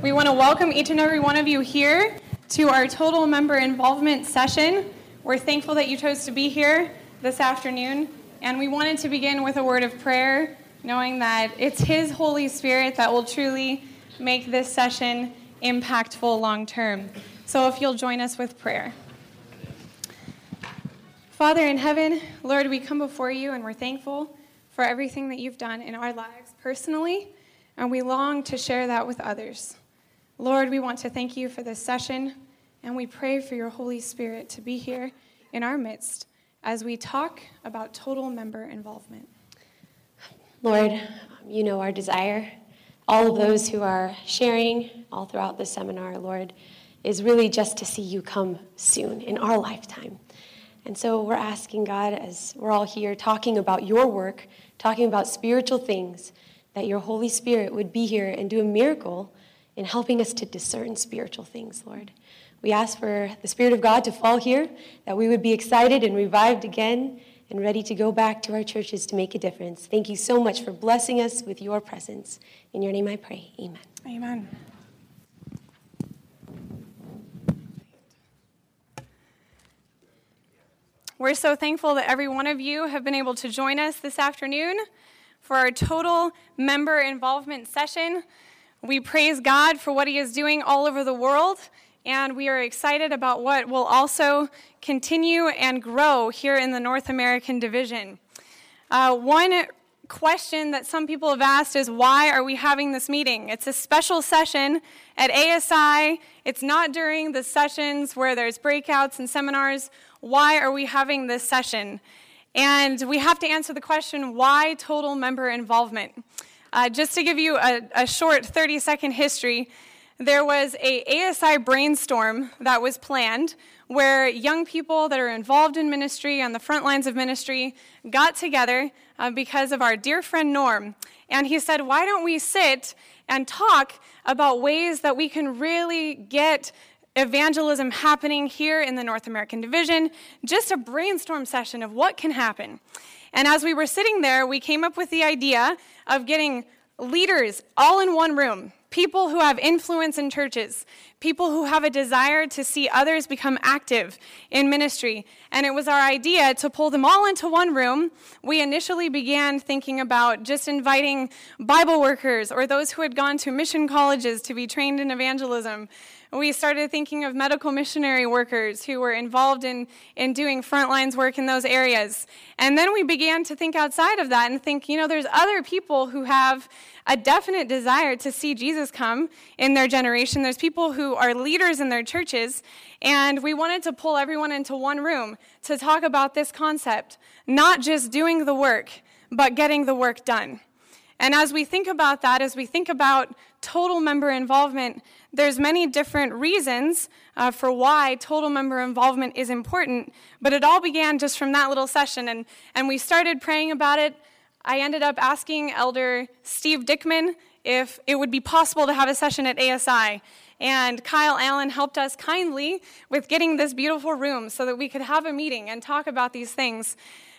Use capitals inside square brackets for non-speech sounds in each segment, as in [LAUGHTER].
We want to welcome each and every one of you here to our total member involvement session. We're thankful that you chose to be here this afternoon, and we wanted to begin with a word of prayer, knowing that it's His Holy Spirit that will truly make this session impactful long term. So if you'll join us with prayer. Father in heaven, Lord, we come before you and we're thankful for everything that you've done in our lives personally, and we long to share that with others. Lord, we want to thank you for this session, and we pray for your Holy Spirit to be here in our midst as we talk about total member involvement. Lord, you know our desire. All of those who are sharing all throughout the seminar, Lord, is really just to see you come soon in our lifetime. And so we're asking God, as we're all here talking about your work, talking about spiritual things, that your Holy Spirit would be here and do a miracle in helping us to discern spiritual things, Lord. We ask for the Spirit of God to fall here, that we would be excited and revived again and ready to go back to our churches to make a difference. Thank you so much for blessing us with your presence. In your name I pray. Amen. Amen. We're so thankful that every one of you have been able to join us this afternoon for our total member involvement session. We praise God for what He is doing all over the world, and we are excited about what will also continue and grow here in the North American division. Uh, one question that some people have asked is why are we having this meeting? It's a special session at ASI. It's not during the sessions where there's breakouts and seminars. Why are we having this session? And we have to answer the question why total member involvement? Uh, just to give you a, a short 30 second history, there was a ASI brainstorm that was planned where young people that are involved in ministry on the front lines of ministry got together uh, because of our dear friend Norm. And he said, Why don't we sit and talk about ways that we can really get evangelism happening here in the North American Division? Just a brainstorm session of what can happen. And as we were sitting there, we came up with the idea of getting leaders all in one room, people who have influence in churches, people who have a desire to see others become active in ministry. And it was our idea to pull them all into one room. We initially began thinking about just inviting Bible workers or those who had gone to mission colleges to be trained in evangelism. We started thinking of medical missionary workers who were involved in, in doing frontlines work in those areas. And then we began to think outside of that and think, you know, there's other people who have a definite desire to see Jesus come in their generation. There's people who are leaders in their churches. And we wanted to pull everyone into one room to talk about this concept, not just doing the work, but getting the work done. And as we think about that, as we think about total member involvement, there's many different reasons uh, for why total member involvement is important, but it all began just from that little session. And, and we started praying about it. I ended up asking Elder Steve Dickman if it would be possible to have a session at ASI. And Kyle Allen helped us kindly with getting this beautiful room so that we could have a meeting and talk about these things.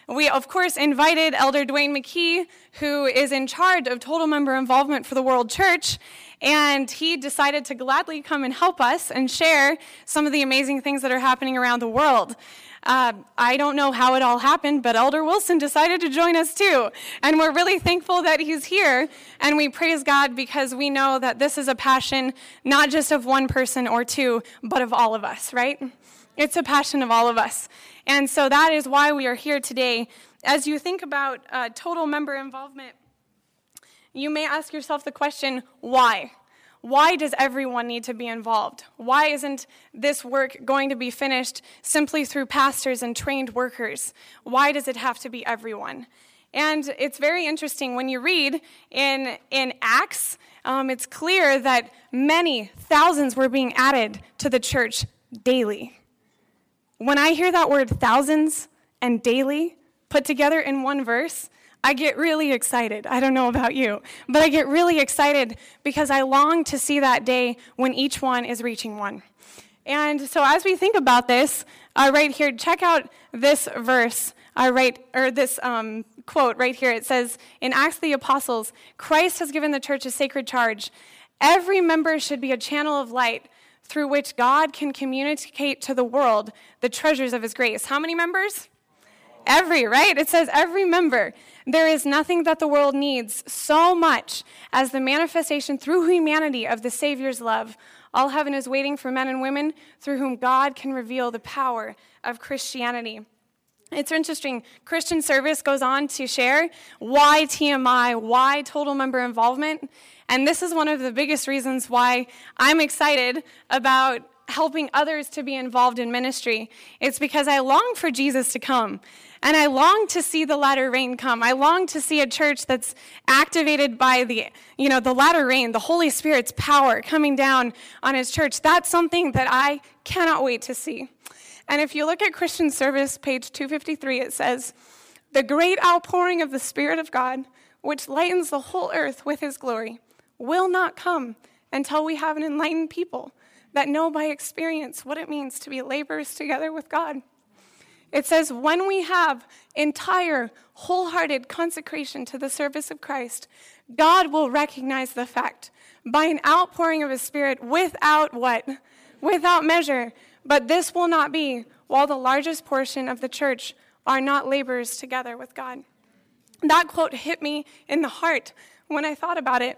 We, of course, invited Elder Duane McKey, who is in charge of total member involvement for the World Church, and he decided to gladly come and help us and share some of the amazing things that are happening around the world. Uh, I don't know how it all happened, but Elder Wilson decided to join us too. And we're really thankful that he's here. And we praise God because we know that this is a passion not just of one person or two, but of all of us, right? It's a passion of all of us. And so that is why we are here today. As you think about uh, total member involvement, you may ask yourself the question why? Why does everyone need to be involved? Why isn't this work going to be finished simply through pastors and trained workers? Why does it have to be everyone? And it's very interesting when you read in, in Acts, um, it's clear that many thousands were being added to the church daily. When I hear that word thousands and daily put together in one verse, I get really excited. I don't know about you, but I get really excited because I long to see that day when each one is reaching one. And so as we think about this, uh, right here, check out this verse. I write, or this um, quote right here. It says in Acts of the Apostles, Christ has given the church a sacred charge Every member should be a channel of light through which God can communicate to the world the treasures of his grace. How many members? Every, right? It says every member. There is nothing that the world needs so much as the manifestation through humanity of the Savior's love. All heaven is waiting for men and women through whom God can reveal the power of Christianity. It's interesting. Christian Service goes on to share why TMI, why total member involvement. And this is one of the biggest reasons why I'm excited about helping others to be involved in ministry. It's because I long for Jesus to come. And I long to see the latter rain come. I long to see a church that's activated by the, you know, the latter rain, the Holy Spirit's power coming down on his church. That's something that I cannot wait to see. And if you look at Christian Service, page 253, it says, The great outpouring of the Spirit of God, which lightens the whole earth with his glory, will not come until we have an enlightened people that know by experience what it means to be laborers together with God. It says, when we have entire, wholehearted consecration to the service of Christ, God will recognize the fact by an outpouring of His Spirit without what? Without measure. But this will not be while the largest portion of the church are not laborers together with God. That quote hit me in the heart when I thought about it.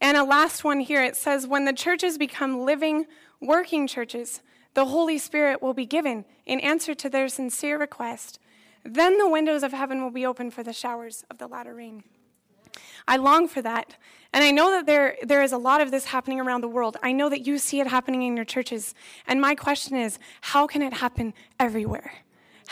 And a last one here it says, When the churches become living, working churches, the Holy Spirit will be given in answer to their sincere request. Then the windows of heaven will be open for the showers of the latter rain. I long for that. And I know that there, there is a lot of this happening around the world. I know that you see it happening in your churches. And my question is how can it happen everywhere?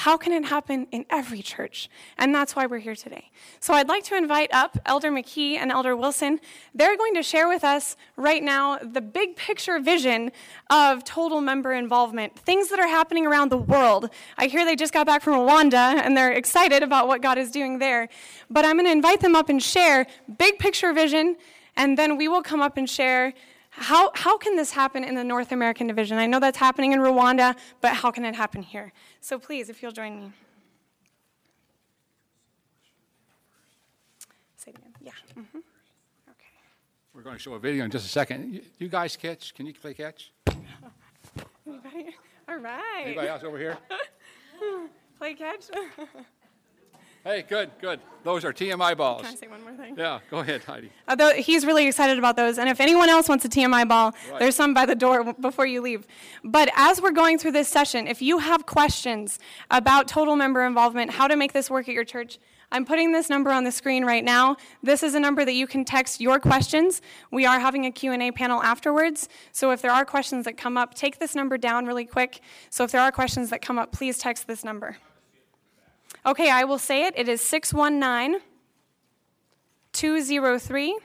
How can it happen in every church? And that's why we're here today. So I'd like to invite up Elder McKey and Elder Wilson. They're going to share with us right now the big picture vision of total member involvement, things that are happening around the world. I hear they just got back from Rwanda and they're excited about what God is doing there. But I'm going to invite them up and share big picture vision, and then we will come up and share how, how can this happen in the North American division? I know that's happening in Rwanda, but how can it happen here? So please, if you'll join me. Say it again. Yeah. Mm-hmm. Okay. We're going to show a video in just a second. You, guys catch? Can you play catch? [LAUGHS] Anybody? All right. Anybody else over here? [LAUGHS] play catch? [LAUGHS] Hey, good, good. Those are TMI balls. Can I say one more thing? Yeah, go ahead, Heidi. Uh, Although he's really excited about those, and if anyone else wants a TMI ball, right. there's some by the door before you leave. But as we're going through this session, if you have questions about total member involvement, how to make this work at your church, I'm putting this number on the screen right now. This is a number that you can text your questions. We are having a Q&A panel afterwards, so if there are questions that come up, take this number down really quick. So if there are questions that come up, please text this number. Okay, I will say it. It is 619 203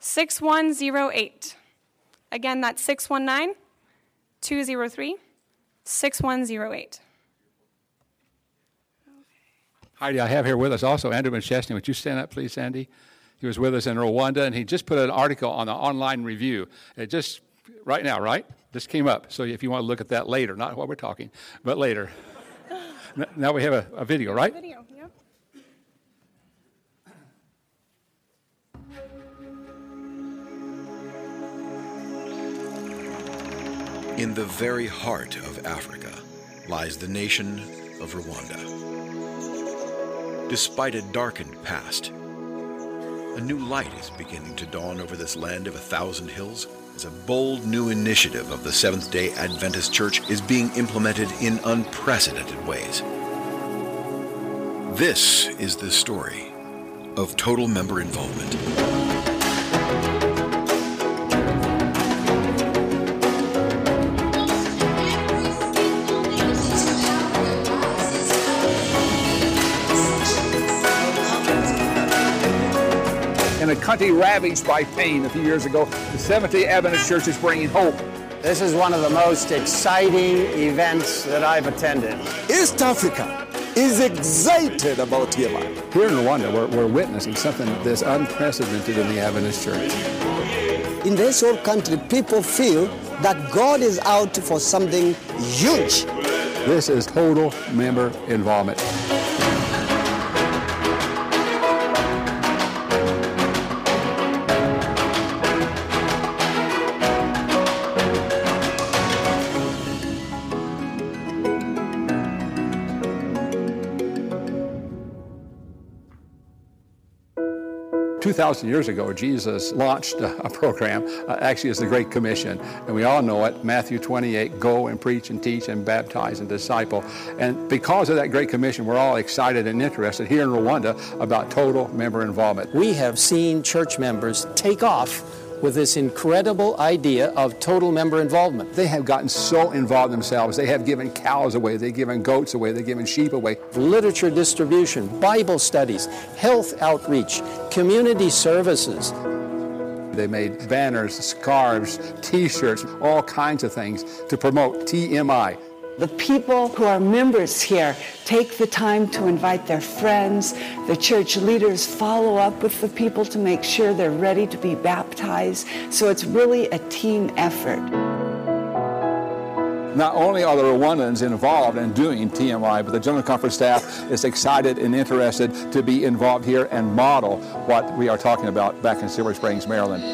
6108. Again, that's 619 203 6108. Heidi, I have here with us also Andrew McChesney. Would you stand up, please, Andy? He was with us in Rwanda, and he just put an article on the online review. It just, right now, right? This came up. So if you want to look at that later, not while we're talking, but later. Now we have a, a video, right? Video, yep. In the very heart of Africa lies the nation of Rwanda. Despite a darkened past, a new light is beginning to dawn over this land of a thousand hills as a bold new initiative of the Seventh day Adventist Church is being implemented in unprecedented ways. This is the story of total member involvement. In a country ravaged by pain a few years ago, the Seventh day Adventist Church is bringing hope. This is one of the most exciting events that I've attended. East Africa is excited about TMI. Here in Rwanda, we're, we're witnessing something that's unprecedented in the Adventist Church. In this whole country, people feel that God is out for something huge. This is total member involvement. 2,000 years ago, Jesus launched a program, uh, actually, it's the Great Commission. And we all know it Matthew 28 go and preach and teach and baptize and disciple. And because of that Great Commission, we're all excited and interested here in Rwanda about total member involvement. We have seen church members take off with this incredible idea of total member involvement. They have gotten so involved themselves. They have given cows away, they've given goats away, they've given sheep away. Literature distribution, Bible studies, health outreach, community services. They made banners, scarves, t shirts, all kinds of things to promote TMI, the people who are members here take the time to invite their friends. The church leaders follow up with the people to make sure they're ready to be baptized. So it's really a team effort. Not only are the Rwandans involved in doing TMI, but the General Conference staff is excited and interested to be involved here and model what we are talking about back in Silver Springs, Maryland.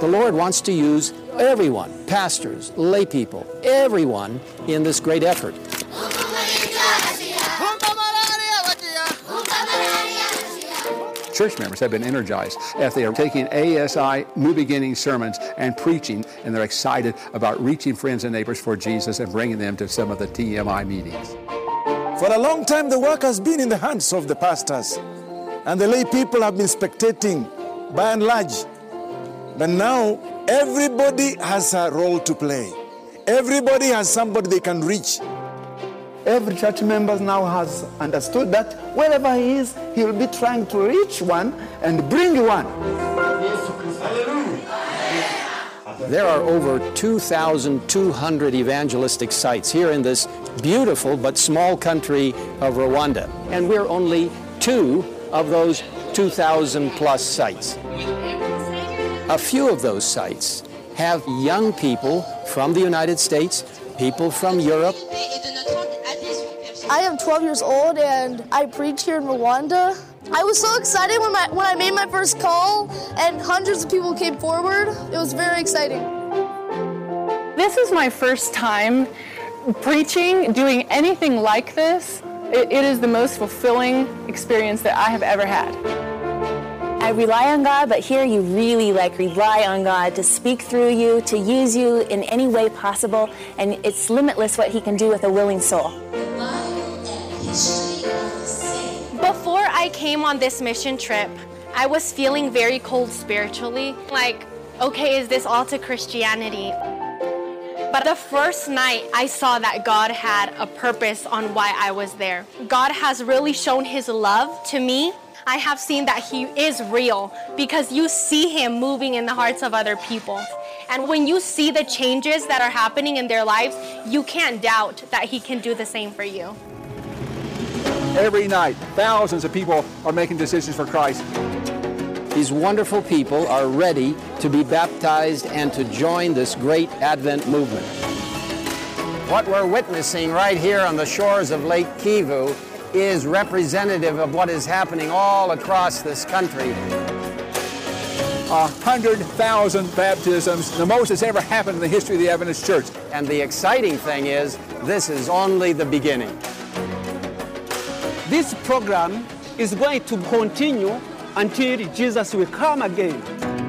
The Lord wants to use everyone, pastors, lay people, everyone in this great effort. Church members have been energized as they are taking ASI New Beginning sermons and preaching, and they're excited about reaching friends and neighbors for Jesus and bringing them to some of the TMI meetings. For a long time, the work has been in the hands of the pastors, and the lay people have been spectating by and large. But now, everybody has a role to play. Everybody has somebody they can reach. Every church member now has understood that wherever he is, he will be trying to reach one and bring one. There are over 2,200 evangelistic sites here in this beautiful but small country of Rwanda. And we're only two of those 2,000 plus sites. A few of those sites have young people from the United States, people from Europe, I am 12 years old and I preach here in Rwanda. I was so excited when, my, when I made my first call and hundreds of people came forward. It was very exciting. This is my first time preaching, doing anything like this. it, it is the most fulfilling experience that I have ever had. I rely on God, but here you really like rely on God to speak through you, to use you in any way possible, and it's limitless what He can do with a willing soul. Before I came on this mission trip, I was feeling very cold spiritually. Like, okay, is this all to Christianity? But the first night, I saw that God had a purpose on why I was there. God has really shown His love to me. I have seen that He is real because you see Him moving in the hearts of other people. And when you see the changes that are happening in their lives, you can't doubt that He can do the same for you. Every night, thousands of people are making decisions for Christ. These wonderful people are ready to be baptized and to join this great Advent movement. What we're witnessing right here on the shores of Lake Kivu is representative of what is happening all across this country. A hundred thousand baptisms, the most that's ever happened in the history of the Adventist Church. And the exciting thing is, this is only the beginning. This program is going to continue until Jesus will come again.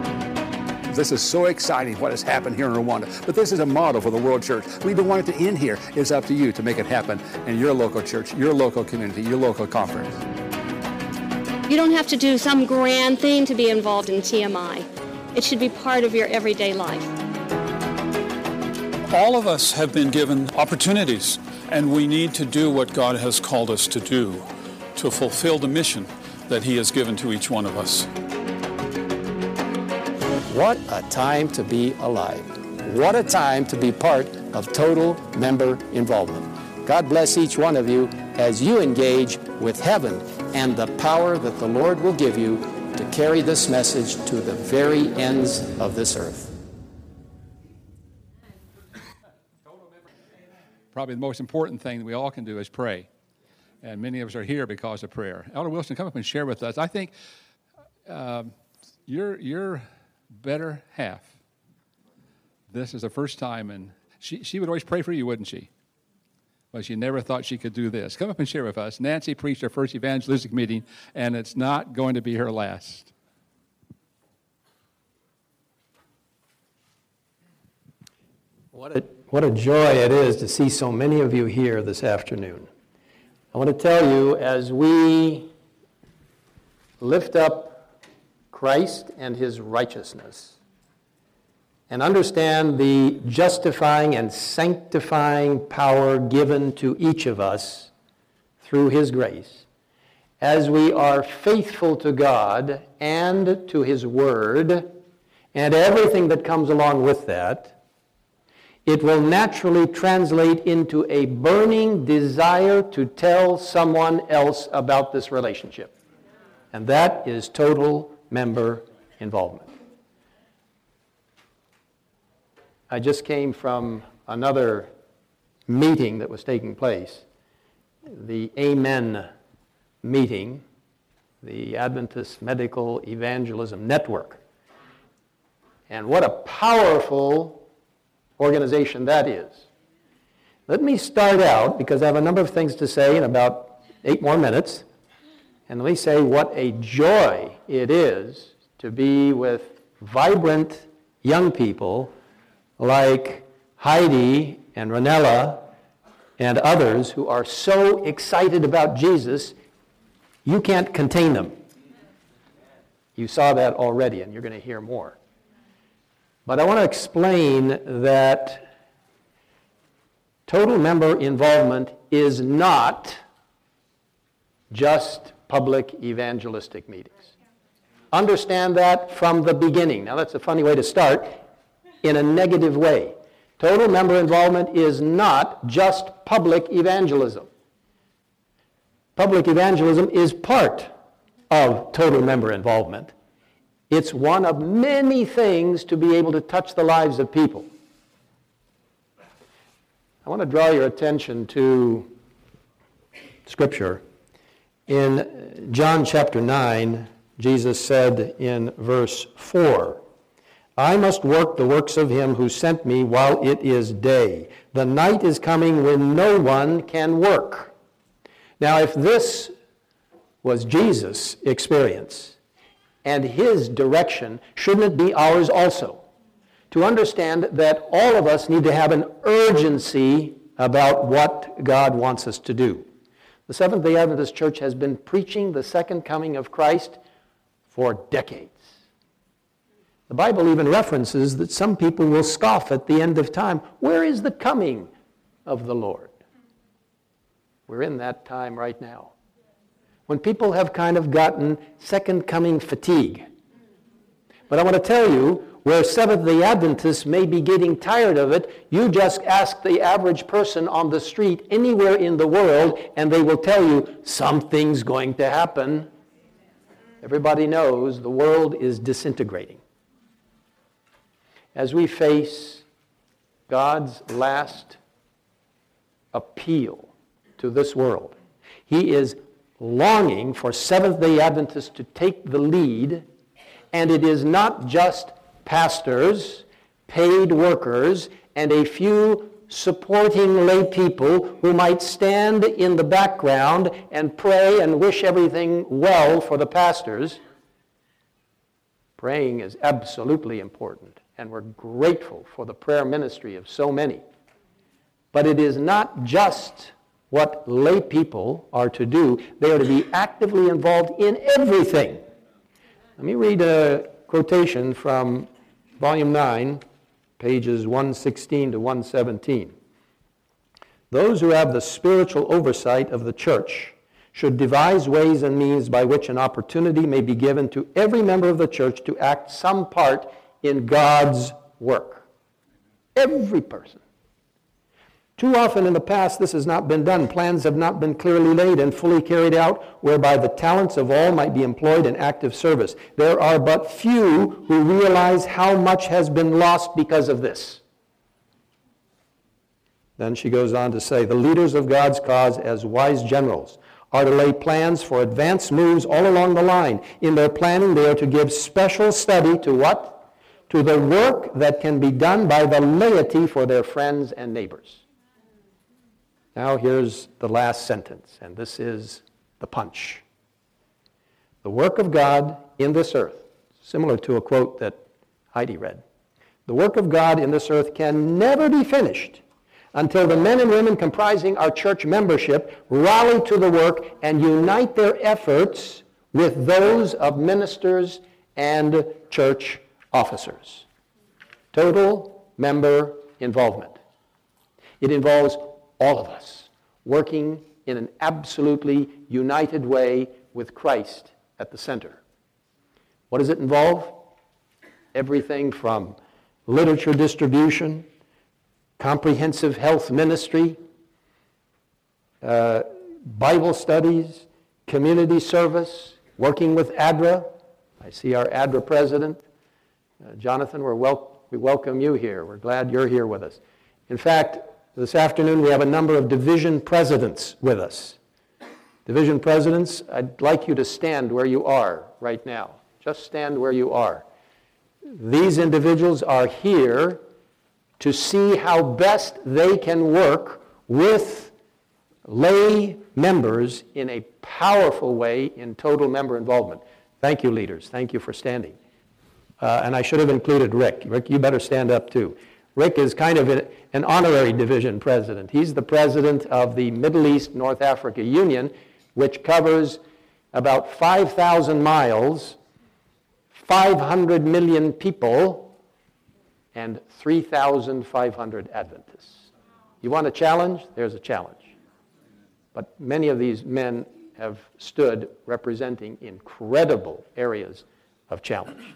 This is so exciting what has happened here in Rwanda. But this is a model for the world church. We don't want it to end here. It's up to you to make it happen in your local church, your local community, your local conference. You don't have to do some grand thing to be involved in TMI. It should be part of your everyday life. All of us have been given opportunities and we need to do what God has called us to do to fulfill the mission that He has given to each one of us. What a time to be alive. What a time to be part of total member involvement. God bless each one of you as you engage with heaven and the power that the Lord will give you to carry this message to the very ends of this earth. Probably the most important thing that we all can do is pray. And many of us are here because of prayer. Elder Wilson, come up and share with us. I think um, your, your better half, this is the first time, and she, she would always pray for you, wouldn't she? Well, she never thought she could do this. Come up and share with us. Nancy preached her first evangelistic meeting, and it's not going to be her last. What a, what a joy it is to see so many of you here this afternoon. I want to tell you, as we lift up Christ and his righteousness, and understand the justifying and sanctifying power given to each of us through His grace, as we are faithful to God and to His Word and everything that comes along with that, it will naturally translate into a burning desire to tell someone else about this relationship. And that is total member involvement. I just came from another meeting that was taking place, the Amen meeting, the Adventist Medical Evangelism Network. And what a powerful organization that is. Let me start out, because I have a number of things to say in about eight more minutes, and let me say what a joy it is to be with vibrant young people like Heidi and Ranela and others who are so excited about Jesus, you can't contain them. You saw that already, and you're going to hear more. But I want to explain that total member involvement is not just public evangelistic meetings. Understand that from the beginning. Now, that's a funny way to start in a negative way. Total member involvement is not just public evangelism. Public evangelism is part of total member involvement. It's one of many things to be able to touch the lives of people. I want to draw your attention to Scripture. In John chapter 9, Jesus said in verse 4, I must work the works of him who sent me while it is day. The night is coming when no one can work. Now, if this was Jesus' experience and his direction, shouldn't it be ours also? To understand that all of us need to have an urgency about what God wants us to do. The Seventh day Adventist Church has been preaching the second coming of Christ for decades. The Bible even references that some people will scoff at the end of time. Where is the coming of the Lord? We're in that time right now. When people have kind of gotten second coming fatigue. But I want to tell you, where Seventh day Adventists may be getting tired of it, you just ask the average person on the street anywhere in the world, and they will tell you something's going to happen. Everybody knows the world is disintegrating as we face God's last appeal to this world. He is longing for Seventh day Adventists to take the lead, and it is not just pastors, paid workers, and a few supporting lay people who might stand in the background and pray and wish everything well for the pastors. Praying is absolutely important and we're grateful for the prayer ministry of so many. But it is not just what lay people are to do, they are to be actively involved in everything. Let me read a quotation from Volume 9, pages 116 to 117. Those who have the spiritual oversight of the church should devise ways and means by which an opportunity may be given to every member of the church to act some part in God's work. Every person. Too often in the past, this has not been done. Plans have not been clearly laid and fully carried out, whereby the talents of all might be employed in active service. There are but few who realize how much has been lost because of this. Then she goes on to say, the leaders of God's cause, as wise generals, are to lay plans for advance moves all along the line. In their planning, they are to give special study to what? to the work that can be done by the laity for their friends and neighbors. Now, here's the last sentence, and this is the punch. The work of God in this earth, similar to a quote that Heidi read, the work of God in this earth can never be finished until the men and women comprising our church membership rally to the work and unite their efforts with those of ministers and church officers. Total member involvement. It involves all of us working in an absolutely united way with Christ at the center. What does it involve? Everything from literature distribution, comprehensive health ministry, uh, Bible studies, community service, working with ADRA. I see our ADRA president. Uh, Jonathan, wel- we welcome you here. We're glad you're here with us. In fact, this afternoon we have a number of division presidents with us. Division presidents, I'd like you to stand where you are right now. Just stand where you are. These individuals are here to see how best they can work with lay members in a powerful way in total member involvement. Thank you, leaders. Thank you for standing. Uh, and I should have included Rick. Rick, you better stand up too. Rick is kind of an honorary division president. He's the president of the Middle East North Africa Union, which covers about 5,000 miles, 500 million people, and 3,500 Adventists. You want a challenge? There's a challenge. But many of these men have stood representing incredible areas of challenge.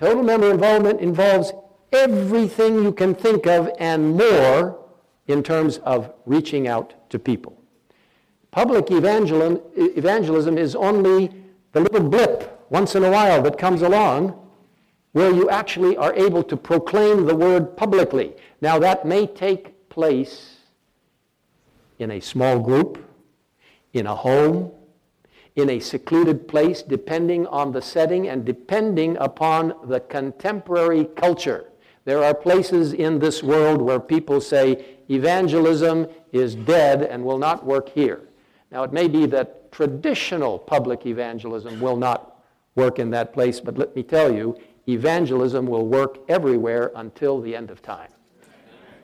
Total member involvement involves everything you can think of and more in terms of reaching out to people. Public evangelism, evangelism is only the little blip once in a while that comes along where you actually are able to proclaim the word publicly. Now, that may take place in a small group, in a home, in a secluded place, depending on the setting and depending upon the contemporary culture. There are places in this world where people say evangelism is dead and will not work here. Now, it may be that traditional public evangelism will not work in that place, but let me tell you, evangelism will work everywhere until the end of time.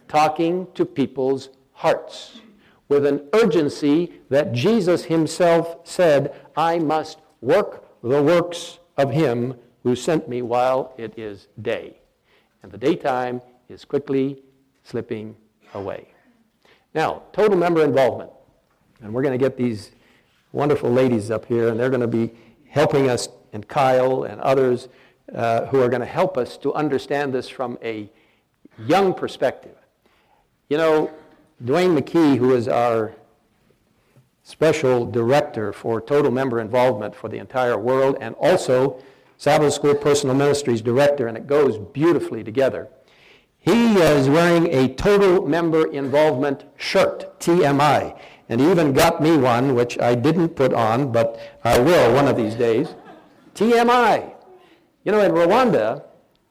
Talking to people's hearts with an urgency that Jesus himself said, I must work the works of him who sent me while it is day. And the daytime is quickly slipping away. Now, total member involvement. And we're going to get these wonderful ladies up here, and they're going to be helping us, and Kyle and others uh, who are going to help us to understand this from a young perspective. You know, Duane McKey, who is our special director for total member involvement for the entire world, and also Sabbath School Personal Ministries director, and it goes beautifully together. He is wearing a total member involvement shirt, TMI, and he even got me one, which I didn't put on, but I will one of these days. TMI. You know, in Rwanda,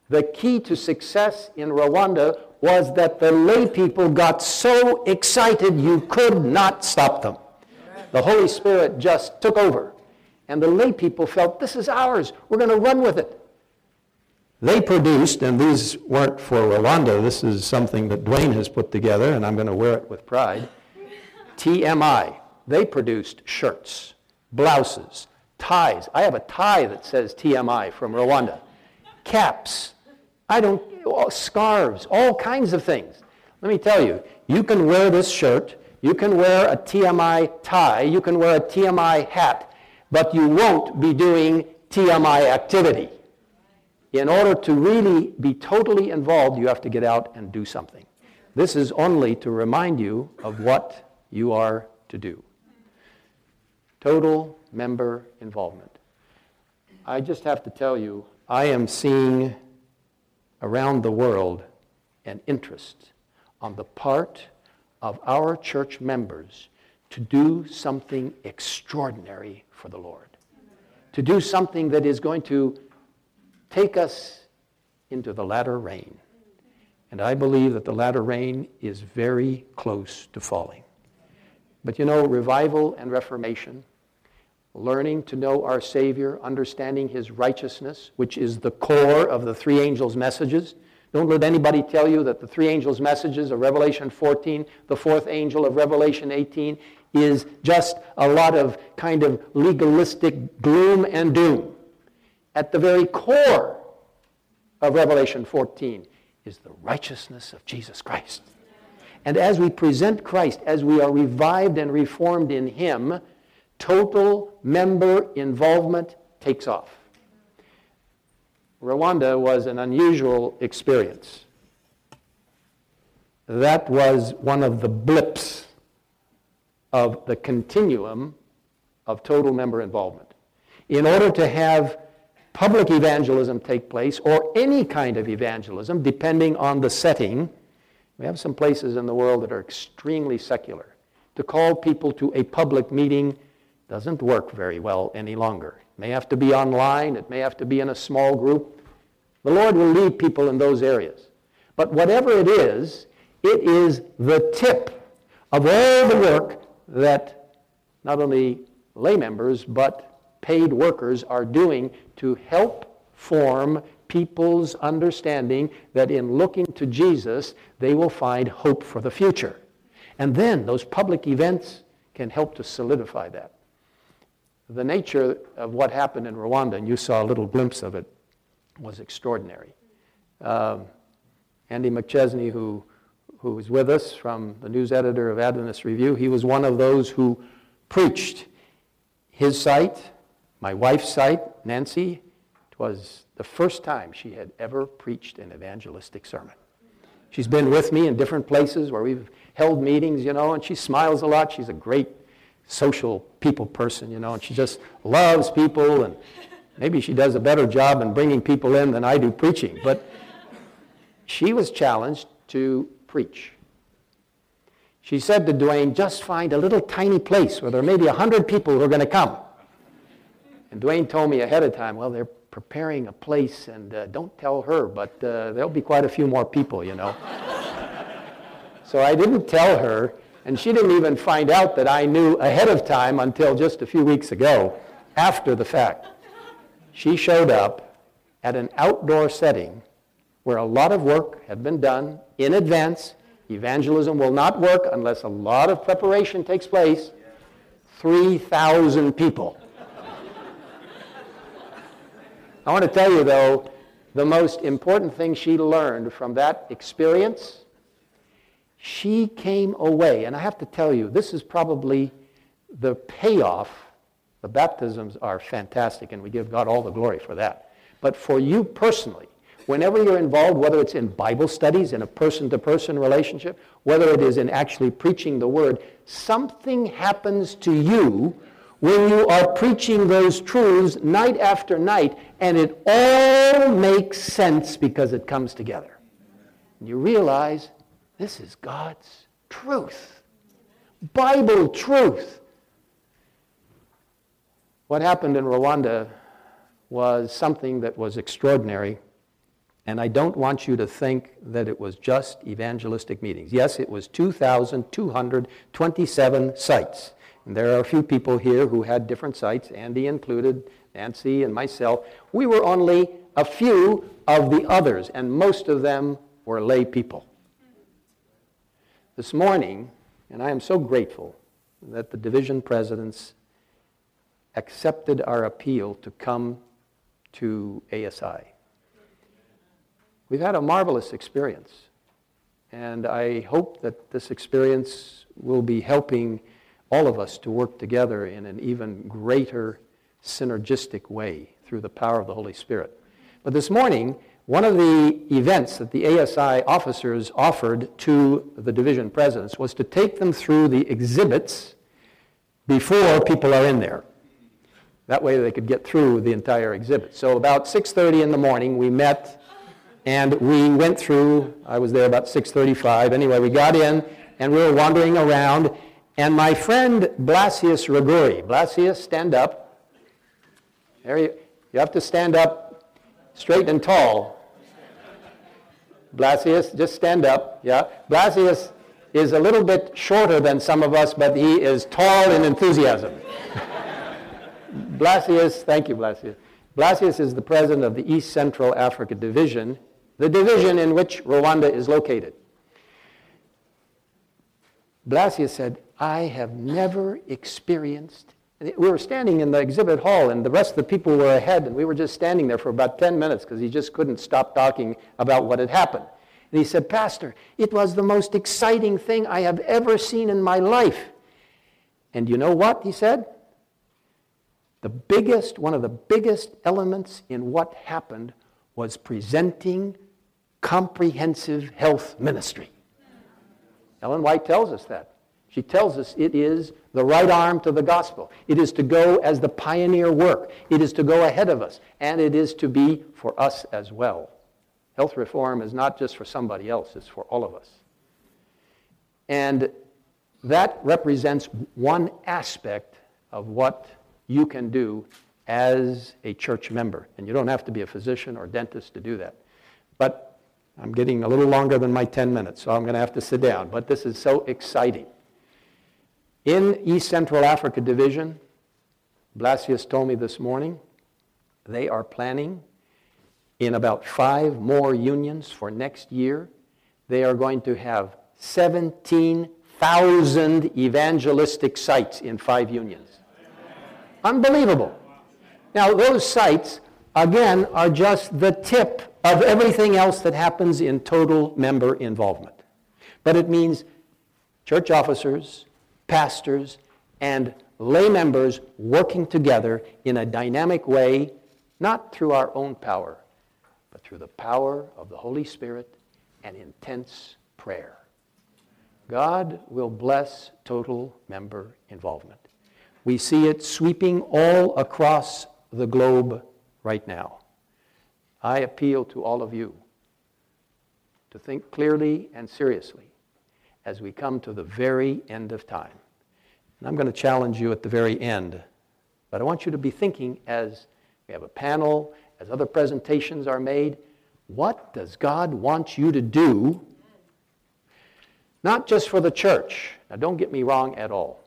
the key to success in Rwanda was that the lay people got so excited you could not stop them. The Holy Spirit just took over. And the lay people felt, this is ours. We're going to run with it. They produced, and these weren't for Rwanda, this is something that Duane has put together, and I'm going to wear it with pride. TMI. They produced shirts, blouses, ties. I have a tie that says TMI from Rwanda. Caps, I don't, scarves, all kinds of things. Let me tell you, you can wear this shirt, you can wear a TMI tie, you can wear a TMI hat, but you won't be doing TMI activity. In order to really be totally involved, you have to get out and do something. This is only to remind you of what you are to do. Total member involvement. I just have to tell you, I am seeing around the world an interest on the part of our church members to do something extraordinary for the Lord, to do something that is going to take us into the latter rain. And I believe that the latter rain is very close to falling. But you know, revival and reformation, learning to know our Savior, understanding His righteousness, which is the core of the three angels' messages. Don't let anybody tell you that the three angels' messages of Revelation 14, the fourth angel of Revelation 18, is just a lot of kind of legalistic gloom and doom. At the very core of Revelation 14 is the righteousness of Jesus Christ. And as we present Christ, as we are revived and reformed in Him, total member involvement takes off. Rwanda was an unusual experience. That was one of the blips of the continuum of total member involvement. In order to have public evangelism take place, or any kind of evangelism, depending on the setting, we have some places in the world that are extremely secular. To call people to a public meeting doesn't work very well any longer. It may have to be online, it may have to be in a small group. The Lord will lead people in those areas. But whatever it is, it is the tip of all the work that not only lay members but paid workers are doing to help form people's understanding that in looking to Jesus, they will find hope for the future. And then those public events can help to solidify that. The nature of what happened in Rwanda, and you saw a little glimpse of it, was extraordinary. Um, Andy McChesney, who, who was with us from the news editor of Adventist Review, he was one of those who preached his site, my wife's site, Nancy, it was the first time she had ever preached an evangelistic sermon. She's been with me in different places where we've held meetings, you know, and she smiles a lot. She's a great social people person, you know, and she just loves people, and maybe she does a better job in bringing people in than I do preaching. But she was challenged to preach. She said to Duane, just find a little tiny place where there may be 100 people who are going to come. And Duane told me ahead of time, well, they're preparing a place, and uh, don't tell her, but uh, there'll be quite a few more people, you know. [LAUGHS] so I didn't tell her, and she didn't even find out that I knew ahead of time until just a few weeks ago, after the fact. She showed up at an outdoor setting where a lot of work had been done in advance. Evangelism will not work unless a lot of preparation takes place. 3,000 people. I want to tell you, though, the most important thing she learned from that experience, she came away, and I have to tell you, this is probably the payoff. The baptisms are fantastic, and we give God all the glory for that. But for you personally, whenever you're involved, whether it's in Bible studies, in a person to person relationship, whether it is in actually preaching the word, something happens to you when you are preaching those truths night after night, and it all makes sense because it comes together. And you realize this is God's truth, Bible truth. What happened in Rwanda was something that was extraordinary. And I don't want you to think that it was just evangelistic meetings. Yes, it was 2,227 sites. And there are a few people here who had different sites, Andy included, Nancy and myself. We were only a few of the others, and most of them were lay people. This morning, and I am so grateful that the division presidents accepted our appeal to come to ASI. We've had a marvelous experience, and I hope that this experience will be helping all of us to work together in an even greater synergistic way through the power of the Holy Spirit. But this morning, one of the events that the ASI officers offered to the division presidents was to take them through the exhibits before people are in there. That way they could get through the entire exhibit. So about 6:30 in the morning we met and we went through I was there about 6:35. Anyway, we got in and we were wandering around and my friend Blasious Ruguri, Blasious, stand up. There you, you have to stand up straight and tall. Blasious, just stand up. Yeah. Blasious is a little bit shorter than some of us, but he is tall in enthusiasm. [LAUGHS] Blasious, thank you, Blasious. Blasious is the president of the East Central Africa Division, the division in which Rwanda is located. Blasious said, I have never experienced. We were standing in the exhibit hall, and the rest of the people were ahead, and we were just standing there for about 10 minutes because he just couldn't stop talking about what had happened. And he said, Pastor, it was the most exciting thing I have ever seen in my life. And you know what? He said, the biggest, one of the biggest elements in what happened was presenting comprehensive health ministry. Ellen White tells us that. She tells us it is the right arm to the gospel. It is to go as the pioneer work. It is to go ahead of us. And it is to be for us as well. Health reform is not just for somebody else, it's for all of us. And that represents one aspect of what you can do as a church member. And you don't have to be a physician or dentist to do that. But I'm getting a little longer than my 10 minutes, so I'm going to have to sit down. But this is so exciting. In East Central Africa Division, Blasious told me this morning, they are planning in about five more unions for next year. They are going to have 17,000 evangelistic sites in five unions. Unbelievable. Now, those sites, again, are just the tip of everything else that happens in total member involvement. But it means church officers, pastors, and lay members working together in a dynamic way, not through our own power, but through the power of the Holy Spirit and intense prayer. God will bless total member involvement. We see it sweeping all across the globe right now. I appeal to all of you to think clearly and seriously as we come to the very end of time. And I'm going to challenge you at the very end, but I want you to be thinking as we have a panel, as other presentations are made, what does God want you to do? Not just for the church. Now, don't get me wrong at all.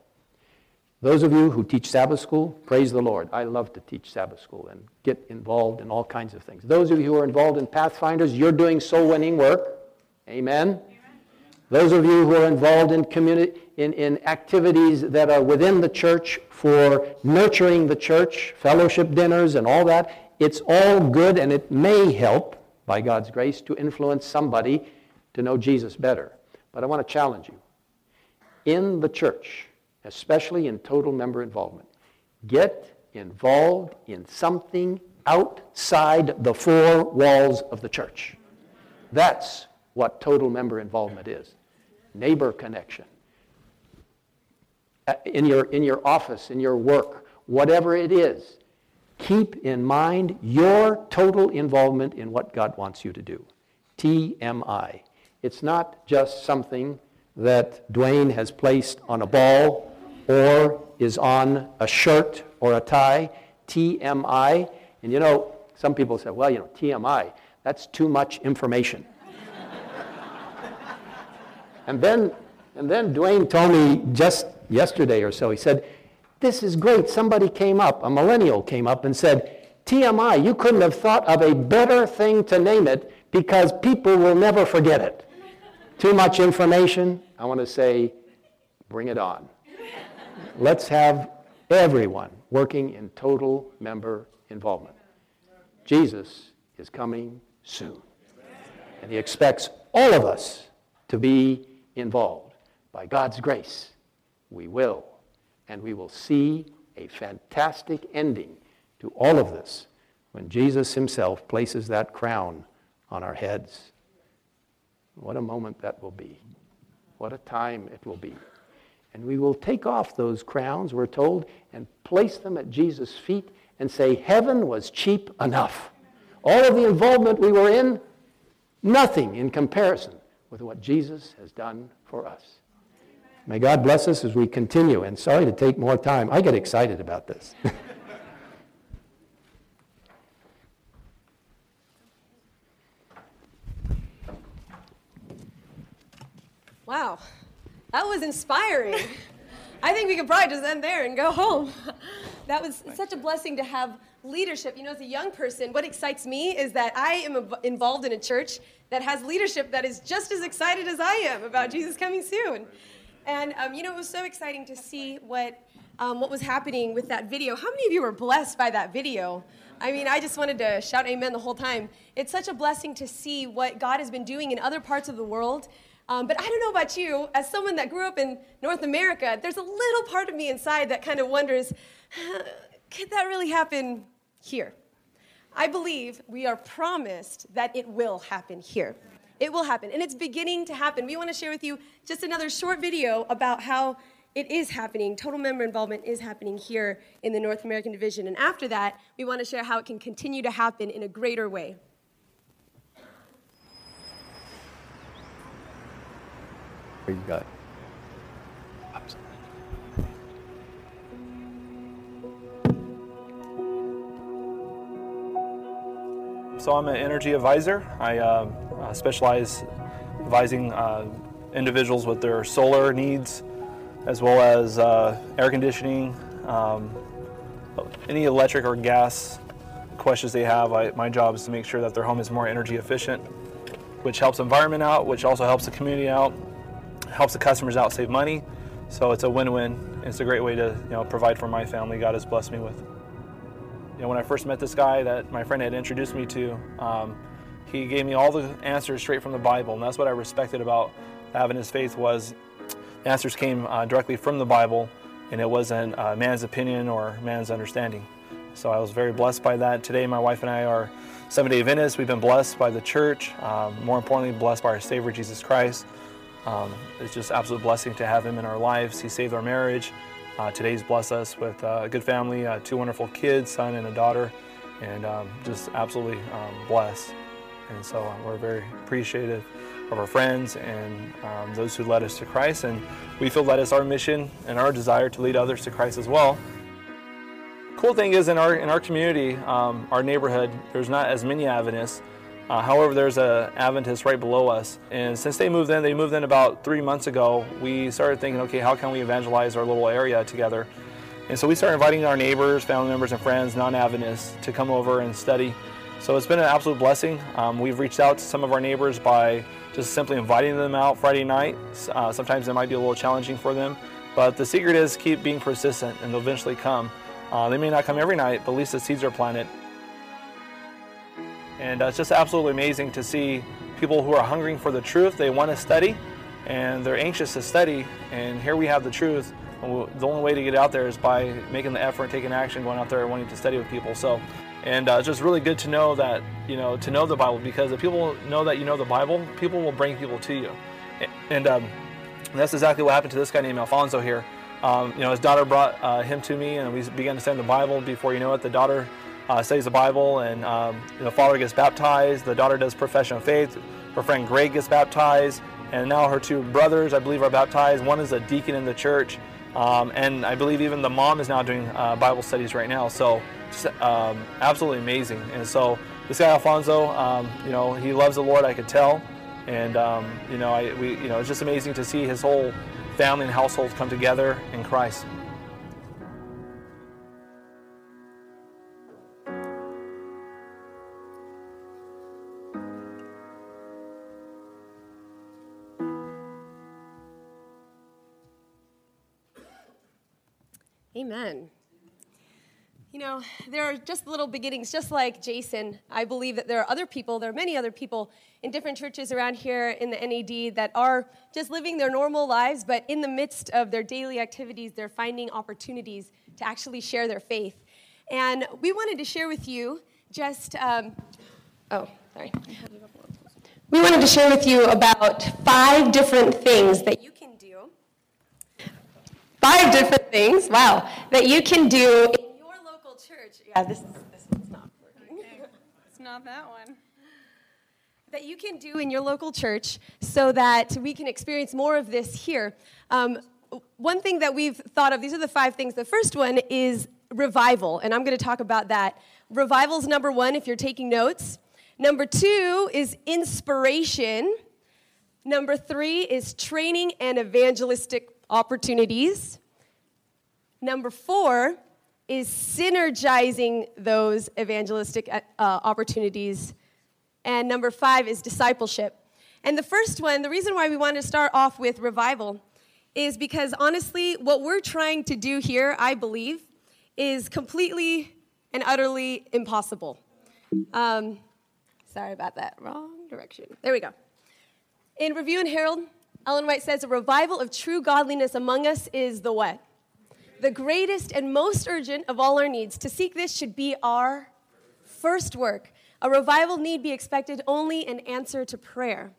Those of you who teach Sabbath school, praise the Lord. I love to teach Sabbath school and get involved in all kinds of things. Those of you who are involved in Pathfinders, you're doing soul winning work. Amen. Those of you who are involved in, in, in activities that are within the church for nurturing the church, fellowship dinners and all that, it's all good and it may help, by God's grace, to influence somebody to know Jesus better. But I want to challenge you. In the church, especially in total member involvement. Get involved in something outside the four walls of the church. That's what total member involvement is neighbor connection. Uh, in your, in your office, in your work, whatever it is, keep in mind your total involvement in what God wants you to do. TMI. It's not just something that Duane has placed on a ball or is on a shirt or a tie, TMI. And you know, some people say, well, you know, TMI, that's too much information. And then and then Duane told me just yesterday or so, he said, This is great. Somebody came up, a millennial came up and said, TMI, you couldn't have thought of a better thing to name it because people will never forget it. Too much information? I want to say, bring it on. Let's have everyone working in total member involvement. Jesus is coming soon. And he expects all of us to be involved. By God's grace, we will. And we will see a fantastic ending to all of this when Jesus himself places that crown on our heads. What a moment that will be. What a time it will be. And we will take off those crowns, we're told, and place them at Jesus' feet and say, Heaven was cheap enough. All of the involvement we were in, nothing in comparison with what Jesus has done for us. May God bless us as we continue. And sorry to take more time. I get excited about this. [LAUGHS] Wow, that was inspiring. [LAUGHS] I think we could probably just end there and go home. [LAUGHS] That was such a blessing to have leadership. You know, as a young person, what excites me is that I am involved in a church that has leadership that is just as excited as I am about Jesus coming soon. And, um, you know, it was so exciting to see what, um, what was happening with that video. How many of you were blessed by that video? I mean, I just wanted to shout amen the whole time. It's such a blessing to see what God has been doing in other parts of the world um, but I don't know about you, as someone that grew up in North America, there's a little part of me inside that kind of wonders [SIGHS] could that really happen here? I believe we are promised that it will happen here. It will happen, and it's beginning to happen. We want to share with you just another short video about how it is happening. Total member involvement is happening here in the North American Division. And after that, we want to share how it can continue to happen in a greater way. you got. So I'm an energy advisor. I uh, specialize advising uh, individuals with their solar needs, as well as uh, air conditioning, um, any electric or gas questions they have. I, my job is to make sure that their home is more energy efficient, which helps environment out, which also helps the community out, helps the customers out save money. So it's a win-win. It's a great way to you know provide for my family. God has blessed me with. Know, when I first met this guy that my friend had introduced me to, um, he gave me all the answers straight from the Bible, and that's what I respected about having his faith was the answers came uh, directly from the Bible, and it wasn't uh, man's opinion or man's understanding. So I was very blessed by that. Today, my wife and I are Seventh Day Adventists. We've been blessed by the church. Um, more importantly, blessed by our Savior Jesus Christ. Um, it's just absolute blessing to have him in our lives. He saved our marriage. Uh, today's blessed us with uh, a good family, uh, two wonderful kids, son and a daughter, and um, just absolutely um, blessed. And so uh, we're very appreciative of our friends and um, those who led us to Christ. And we feel that it's our mission and our desire to lead others to Christ as well. Cool thing is in our in our community, um, our neighborhood, there's not as many Adventists. Uh, however, there's an Adventist right below us, and since they moved in, they moved in about three months ago. We started thinking, okay, how can we evangelize our little area together? And so we started inviting our neighbors, family members, and friends, non-Adventists, to come over and study. So it's been an absolute blessing. Um, we've reached out to some of our neighbors by just simply inviting them out Friday night. Uh, sometimes it might be a little challenging for them, but the secret is keep being persistent, and they'll eventually come. Uh, they may not come every night, but at least the seeds are planted. And uh, it's just absolutely amazing to see people who are hungering for the truth. They want to study and they're anxious to study. And here we have the truth. The only way to get out there is by making the effort, taking action, going out there and wanting to study with people. So, and uh, it's just really good to know that, you know, to know the Bible because if people know that you know the Bible, people will bring people to you. And um, that's exactly what happened to this guy named Alfonso here. Um, you know, his daughter brought uh, him to me and we began to study the Bible. Before you know it, the daughter uh, studies the Bible, and um, the father gets baptized. The daughter does profession of faith. Her friend Greg gets baptized, and now her two brothers, I believe, are baptized. One is a deacon in the church, um, and I believe even the mom is now doing uh, Bible studies right now. So, um, absolutely amazing. And so, this guy Alfonso, um, you know, he loves the Lord. I could tell, and um, you know, I, we, you know, it's just amazing to see his whole family and household come together in Christ. Amen. You know, there are just little beginnings, just like Jason. I believe that there are other people, there are many other people in different churches around here in the NAD that are just living their normal lives, but in the midst of their daily activities, they're finding opportunities to actually share their faith. And we wanted to share with you just, um, oh, sorry. We wanted to share with you about five different things that you can five different things, wow, that you can do in your local church. Yeah, this, this one's not working. it's not that one. That you can do in your local church so that we can experience more of this here. Um, one thing that we've thought of, these are the five things. The first one is revival, and I'm going to talk about that. Revival's number one if you're taking notes. Number two is inspiration. Number three is training and evangelistic opportunities. Number four is synergizing those evangelistic uh, opportunities. And number five is discipleship. And the first one, the reason why we wanted to start off with revival is because honestly, what we're trying to do here, I believe, is completely and utterly impossible. Um, sorry about that, wrong direction. There we go. In Review and Herald, Ellen White says, A revival of true godliness among us is the what? The greatest and most urgent of all our needs. To seek this should be our first work. A revival need be expected only in answer to prayer.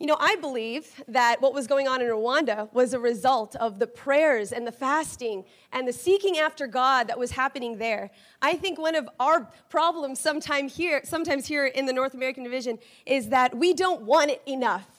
You know, I believe that what was going on in Rwanda was a result of the prayers and the fasting and the seeking after God that was happening there. I think one of our problems sometime here, sometimes here in the North American division is that we don't want it enough.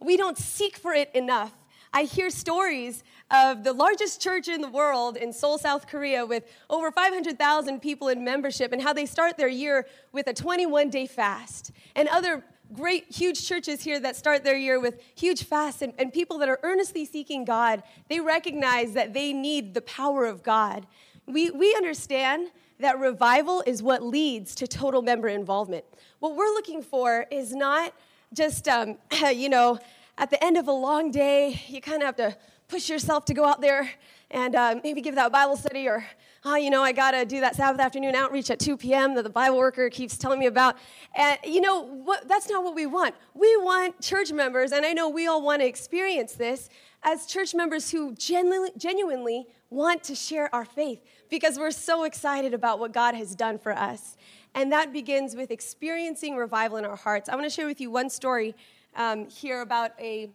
We don't seek for it enough. I hear stories of the largest church in the world in Seoul, South Korea, with over 500,000 people in membership, and how they start their year with a 21 day fast, and other great, huge churches here that start their year with huge fasts and, and people that are earnestly seeking God, they recognize that they need the power of God. We, we understand that revival is what leads to total member involvement. What we're looking for is not just, um, [LAUGHS] you know, at the end of a long day, you kind of have to push yourself to go out there and uh, maybe give that Bible study or oh, you know, I got to do that Sabbath afternoon outreach at 2 p.m. that the Bible worker keeps telling me about. And, you know, what, that's not what we want. We want church members, and I know we all want to experience this, as church members who genuinely, genuinely want to share our faith because we're so excited about what God has done for us. And that begins with experiencing revival in our hearts. I want to share with you one story um, here about a,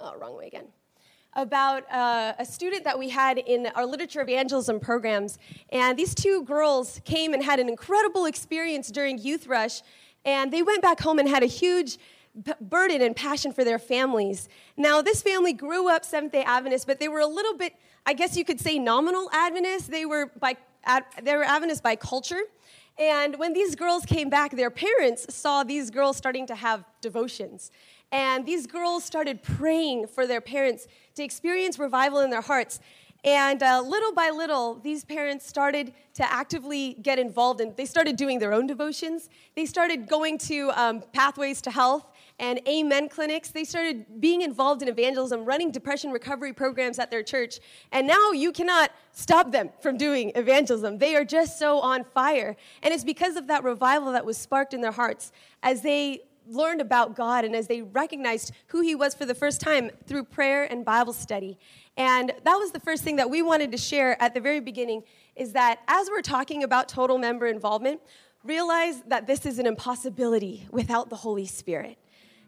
oh, wrong way again about uh, a student that we had in our literature evangelism programs. And these two girls came and had an incredible experience during Youth Rush. And they went back home and had a huge burden and passion for their families. Now, this family grew up Seventh day Adventist, but they were a little bit, I guess you could say, nominal Adventists. They were, by, they were Adventists by culture. And when these girls came back, their parents saw these girls starting to have devotions. And these girls started praying for their parents to experience revival in their hearts. And uh, little by little, these parents started to actively get involved and they started doing their own devotions. They started going to um, Pathways to Health and Amen clinics. They started being involved in evangelism, running depression recovery programs at their church. And now you cannot stop them from doing evangelism. They are just so on fire. And it's because of that revival that was sparked in their hearts as they learned about God and as they recognized who He was for the first time through prayer and Bible study. And that was the first thing that we wanted to share at the very beginning is that as we're talking about total member involvement, realize that this is an impossibility without the Holy Spirit.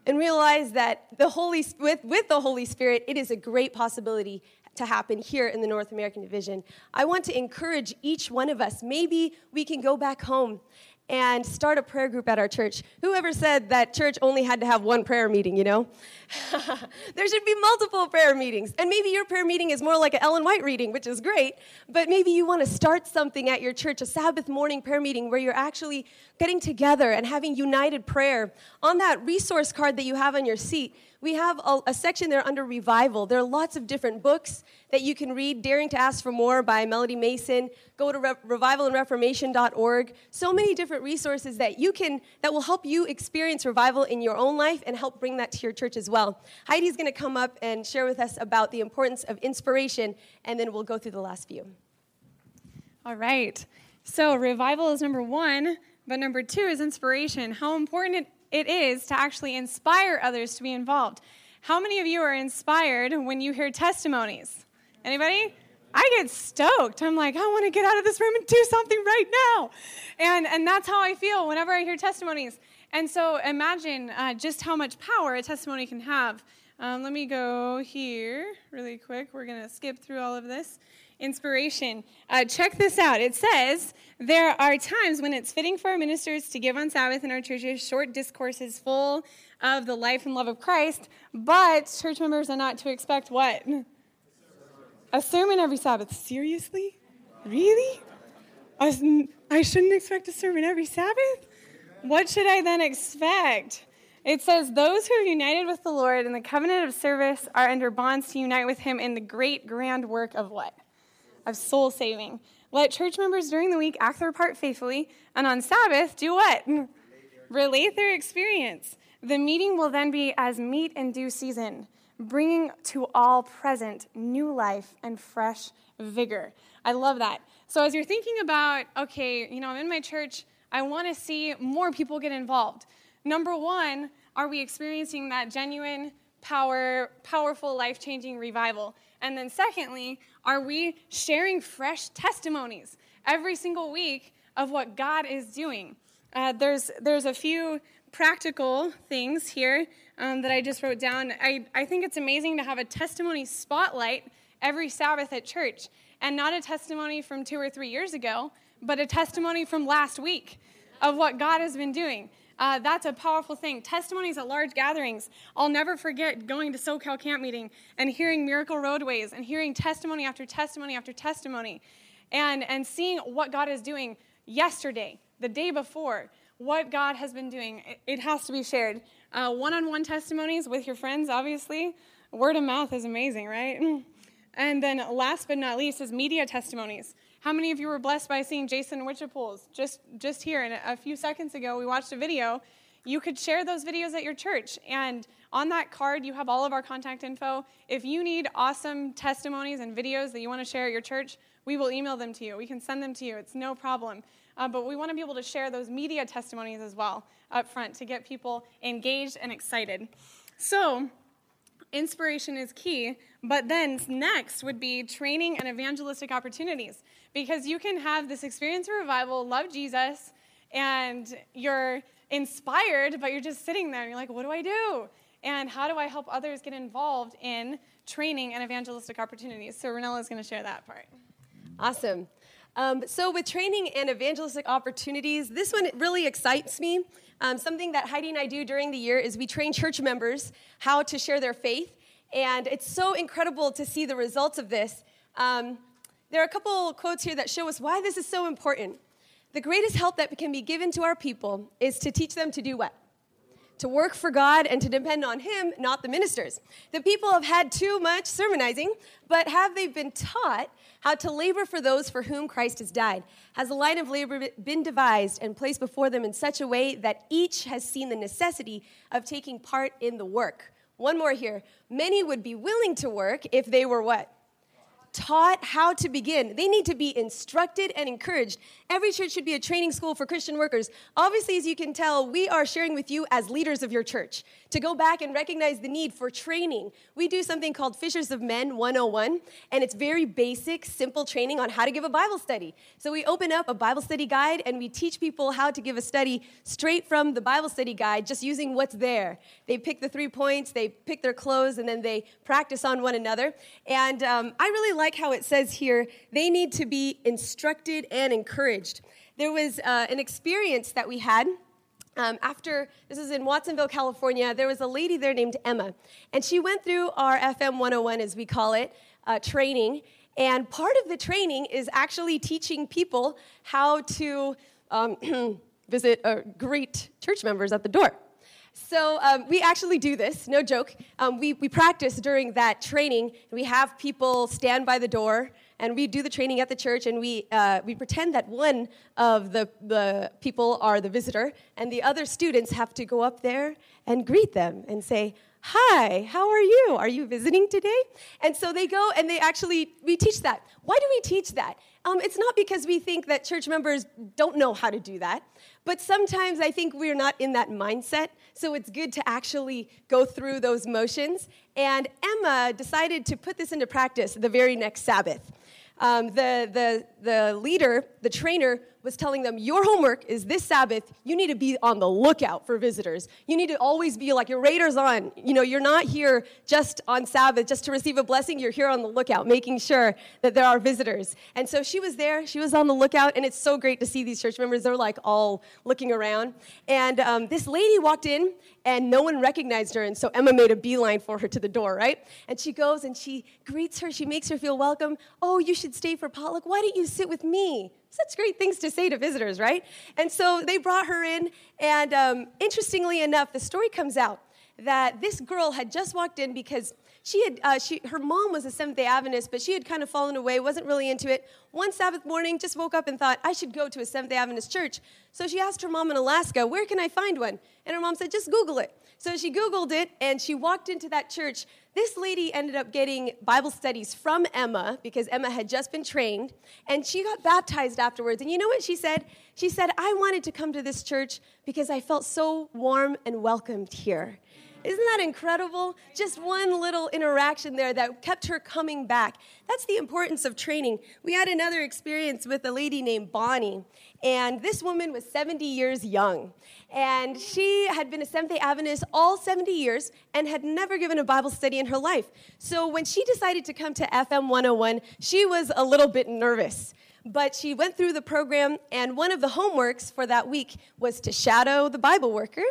And realize that the Holy, with, with the Holy Spirit, it is a great possibility to happen here in the North American Division. I want to encourage each one of us. Maybe we can go back home and start a prayer group at our church. Whoever said that church only had to have one prayer meeting, you know? [LAUGHS] there should be multiple prayer meetings. And maybe your prayer meeting is more like an Ellen White reading, which is great, but maybe you want to start something at your church, a Sabbath morning prayer meeting where you're actually getting together and having united prayer. On that resource card that you have on your seat, we have a, a, section there under revival. There are lots of different books that you can read. Daring to Ask for More by Melody Mason. Go to re- revivalandreformation.org. So many different resources that you can that will help you experience revival in your own life and help bring that to your church as well. Heidi's going to come up and share with us about the importance of inspiration, and then we'll go through the last few. All right. So revival is number one, but number two is inspiration. How important it is to actually inspire others to be involved. How many of you are inspired when you hear testimonies? Anybody? I get stoked. I'm like, I want to get out of this room and do something right now. And, and that's how I feel whenever I hear testimonies. And so imagine uh, just how much power a testimony can have. Um, let me go here really quick. We're going to skip through all of this inspiration. Uh, check this out. It says, There are times when it's fitting for our ministers to give on Sabbath in our churches short discourses full of the life and love of Christ, but church members are not to expect what? A sermon every Sabbath. Seriously? Really? I shouldn't expect a sermon every Sabbath? What should I then expect? It says, Those who are united with the Lord in the covenant of service are under bonds to unite with him in the great grand work of what? Of soul saving. Let church members during the week act their part faithfully, and on Sabbath, do what? Relate their experience. The meeting will then be as meat in due season, bringing to all present new life and fresh vigor. I love that. So, as you're thinking about, okay, you know, I'm in my church, I want to see more people get involved. Number one, are we experiencing that genuine, power, powerful, life changing revival? And then, secondly, are we sharing fresh testimonies every single week of what God is doing? Uh, there's, there's a few practical things here um, that I just wrote down. I, I think it's amazing to have a testimony spotlight every Sabbath at church, and not a testimony from two or three years ago, but a testimony from last week of what God has been doing. Uh, that's a powerful thing. Testimonies at large gatherings. I'll never forget going to SoCal camp meeting and hearing Miracle Roadways and hearing testimony after testimony after testimony and, and seeing what God is doing yesterday, the day before, what God has been doing. It, it has to be shared. One on one testimonies with your friends, obviously. Word of mouth is amazing, right? [LAUGHS] And then last but not least is media testimonies. How many of you were blessed by seeing Jason Witchapools just, just here? And a few seconds ago, we watched a video. You could share those videos at your church. And on that card, you have all of our contact info. If you need awesome testimonies and videos that you want to share at your church, we will email them to you. We can send them to you. It's no problem. Uh, but we want to be able to share those media testimonies as well up front to get people engaged and excited. So, inspiration is key. But then next would be training and evangelistic opportunities because you can have this experience of revival, love Jesus, and you're inspired, but you're just sitting there and you're like, what do I do? And how do I help others get involved in training and evangelistic opportunities? So Ranela is going to share that part. Awesome. Um, so, with training and evangelistic opportunities, this one really excites me. Um, something that Heidi and I do during the year is we train church members how to share their faith. And it's so incredible to see the results of this. Um, there are a couple quotes here that show us why this is so important. The greatest help that can be given to our people is to teach them to do what? To work for God and to depend on Him, not the ministers. The people have had too much sermonizing, but have they been taught how to labor for those for whom Christ has died? Has the line of labor been devised and placed before them in such a way that each has seen the necessity of taking part in the work? One more here. Many would be willing to work if they were what? Taught how to begin. They need to be instructed and encouraged. Every church should be a training school for Christian workers. Obviously, as you can tell, we are sharing with you as leaders of your church to go back and recognize the need for training. We do something called Fishers of Men 101, and it's very basic, simple training on how to give a Bible study. So we open up a Bible study guide and we teach people how to give a study straight from the Bible study guide, just using what's there. They pick the three points, they pick their clothes, and then they practice on one another. And um, I really like how it says here they need to be instructed and encouraged. There was uh, an experience that we had. Um, after this is in Watsonville, California, there was a lady there named Emma, and she went through our FM 101, as we call it, uh, training. And part of the training is actually teaching people how to um, [CLEARS THROAT] visit uh, greet church members at the door. So um, we actually do this, no joke. Um, we, we practice during that training. We have people stand by the door, and we do the training at the church, and we, uh, we pretend that one of the, the people are the visitor, and the other students have to go up there and greet them and say, Hi, how are you? Are you visiting today? And so they go and they actually, we teach that. Why do we teach that? Um, it's not because we think that church members don't know how to do that, but sometimes I think we're not in that mindset. So it's good to actually go through those motions. And Emma decided to put this into practice the very next Sabbath. Um, the, the, the leader, the trainer, was telling them, Your homework is this Sabbath, you need to be on the lookout for visitors. You need to always be like your radar's on. You know, you're not here just on Sabbath just to receive a blessing, you're here on the lookout, making sure that there are visitors. And so she was there, she was on the lookout, and it's so great to see these church members. They're like all looking around. And um, this lady walked in, and no one recognized her. And so Emma made a beeline for her to the door, right? And she goes and she greets her, she makes her feel welcome. Oh, you should stay for potluck. Why don't you sit with me? Such great things to say to visitors, right? And so they brought her in, and um, interestingly enough, the story comes out that this girl had just walked in because she had uh, she, her mom was a Seventh Day Adventist, but she had kind of fallen away, wasn't really into it. One Sabbath morning, just woke up and thought I should go to a Seventh Day Adventist church. So she asked her mom in Alaska, "Where can I find one?" And her mom said, "Just Google it." So she Googled it, and she walked into that church. This lady ended up getting Bible studies from Emma because Emma had just been trained, and she got baptized afterwards. And you know what she said? She said, "I wanted to come to this church because I felt so warm and welcomed here." Isn't that incredible? Just one little interaction there that kept her coming back. That's the importance of training. We had another experience with a lady named Bonnie, and this woman was 70 years young. And she had been a Seventh day Adventist all 70 years and had never given a Bible study in her life. So when she decided to come to FM 101, she was a little bit nervous. But she went through the program, and one of the homeworks for that week was to shadow the Bible worker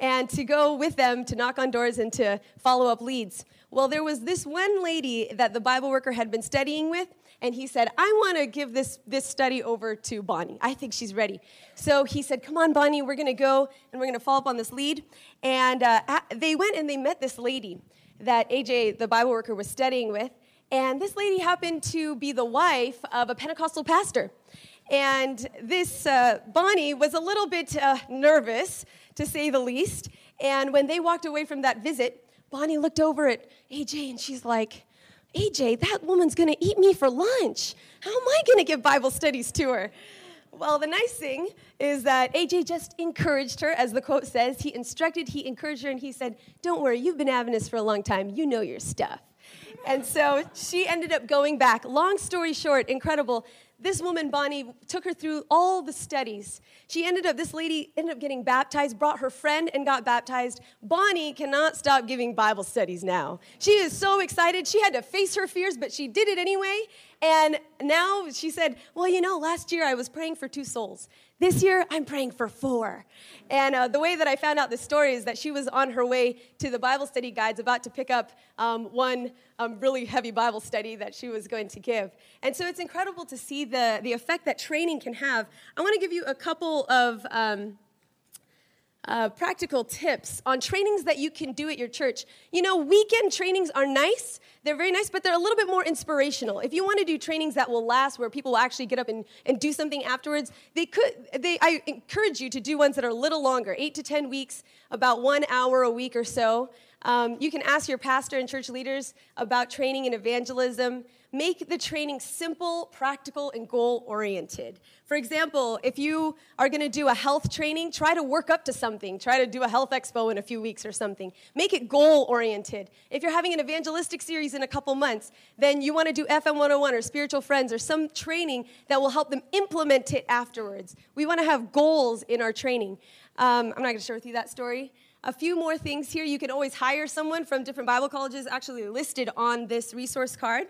and to go with them to knock on doors and to follow up leads. Well, there was this one lady that the Bible worker had been studying with, and he said, I want to give this, this study over to Bonnie. I think she's ready. So he said, Come on, Bonnie, we're going to go and we're going to follow up on this lead. And uh, they went and they met this lady that AJ, the Bible worker, was studying with. And this lady happened to be the wife of a Pentecostal pastor. And this uh, Bonnie was a little bit uh, nervous to say the least. And when they walked away from that visit, Bonnie looked over at AJ and she's like, AJ, that woman's gonna eat me for lunch. How am I gonna give Bible studies to her? Well, the nice thing is that AJ just encouraged her, as the quote says. He instructed, he encouraged her, and he said, Don't worry, you've been Adventist for a long time. You know your stuff. And so she ended up going back. Long story short, incredible this woman, Bonnie, took her through all the studies. She ended up, this lady ended up getting baptized, brought her friend and got baptized. Bonnie cannot stop giving Bible studies now. She is so excited. She had to face her fears, but she did it anyway. And now she said, Well, you know, last year I was praying for two souls. This year I'm praying for four. And uh, the way that I found out this story is that she was on her way to the Bible study guides, about to pick up um, one um, really heavy Bible study that she was going to give. And so it's incredible to see the, the effect that training can have. I want to give you a couple of. Um, uh, practical tips on trainings that you can do at your church. You know, weekend trainings are nice, they're very nice, but they're a little bit more inspirational. If you want to do trainings that will last, where people will actually get up and, and do something afterwards, they could, they, I encourage you to do ones that are a little longer, eight to 10 weeks, about one hour a week or so. Um, you can ask your pastor and church leaders about training in evangelism. Make the training simple, practical, and goal oriented. For example, if you are going to do a health training, try to work up to something. Try to do a health expo in a few weeks or something. Make it goal oriented. If you're having an evangelistic series in a couple months, then you want to do FM 101 or Spiritual Friends or some training that will help them implement it afterwards. We want to have goals in our training. Um, I'm not going to share with you that story. A few more things here. You can always hire someone from different Bible colleges, actually listed on this resource card.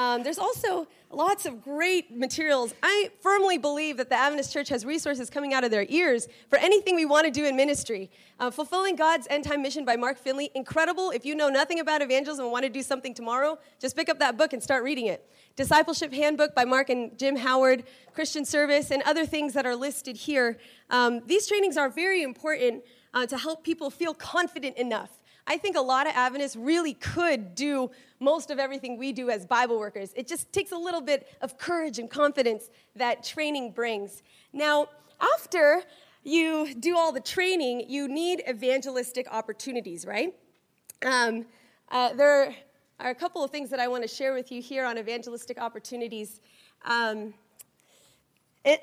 Um, there's also lots of great materials. I firmly believe that the Adventist Church has resources coming out of their ears for anything we want to do in ministry. Uh, Fulfilling God's End Time Mission by Mark Finley, incredible. If you know nothing about evangelism and want to do something tomorrow, just pick up that book and start reading it. Discipleship Handbook by Mark and Jim Howard, Christian Service, and other things that are listed here. Um, these trainings are very important uh, to help people feel confident enough I think a lot of Adventists really could do most of everything we do as Bible workers. It just takes a little bit of courage and confidence that training brings. Now, after you do all the training, you need evangelistic opportunities, right? Um, uh, there are a couple of things that I want to share with you here on evangelistic opportunities. Um,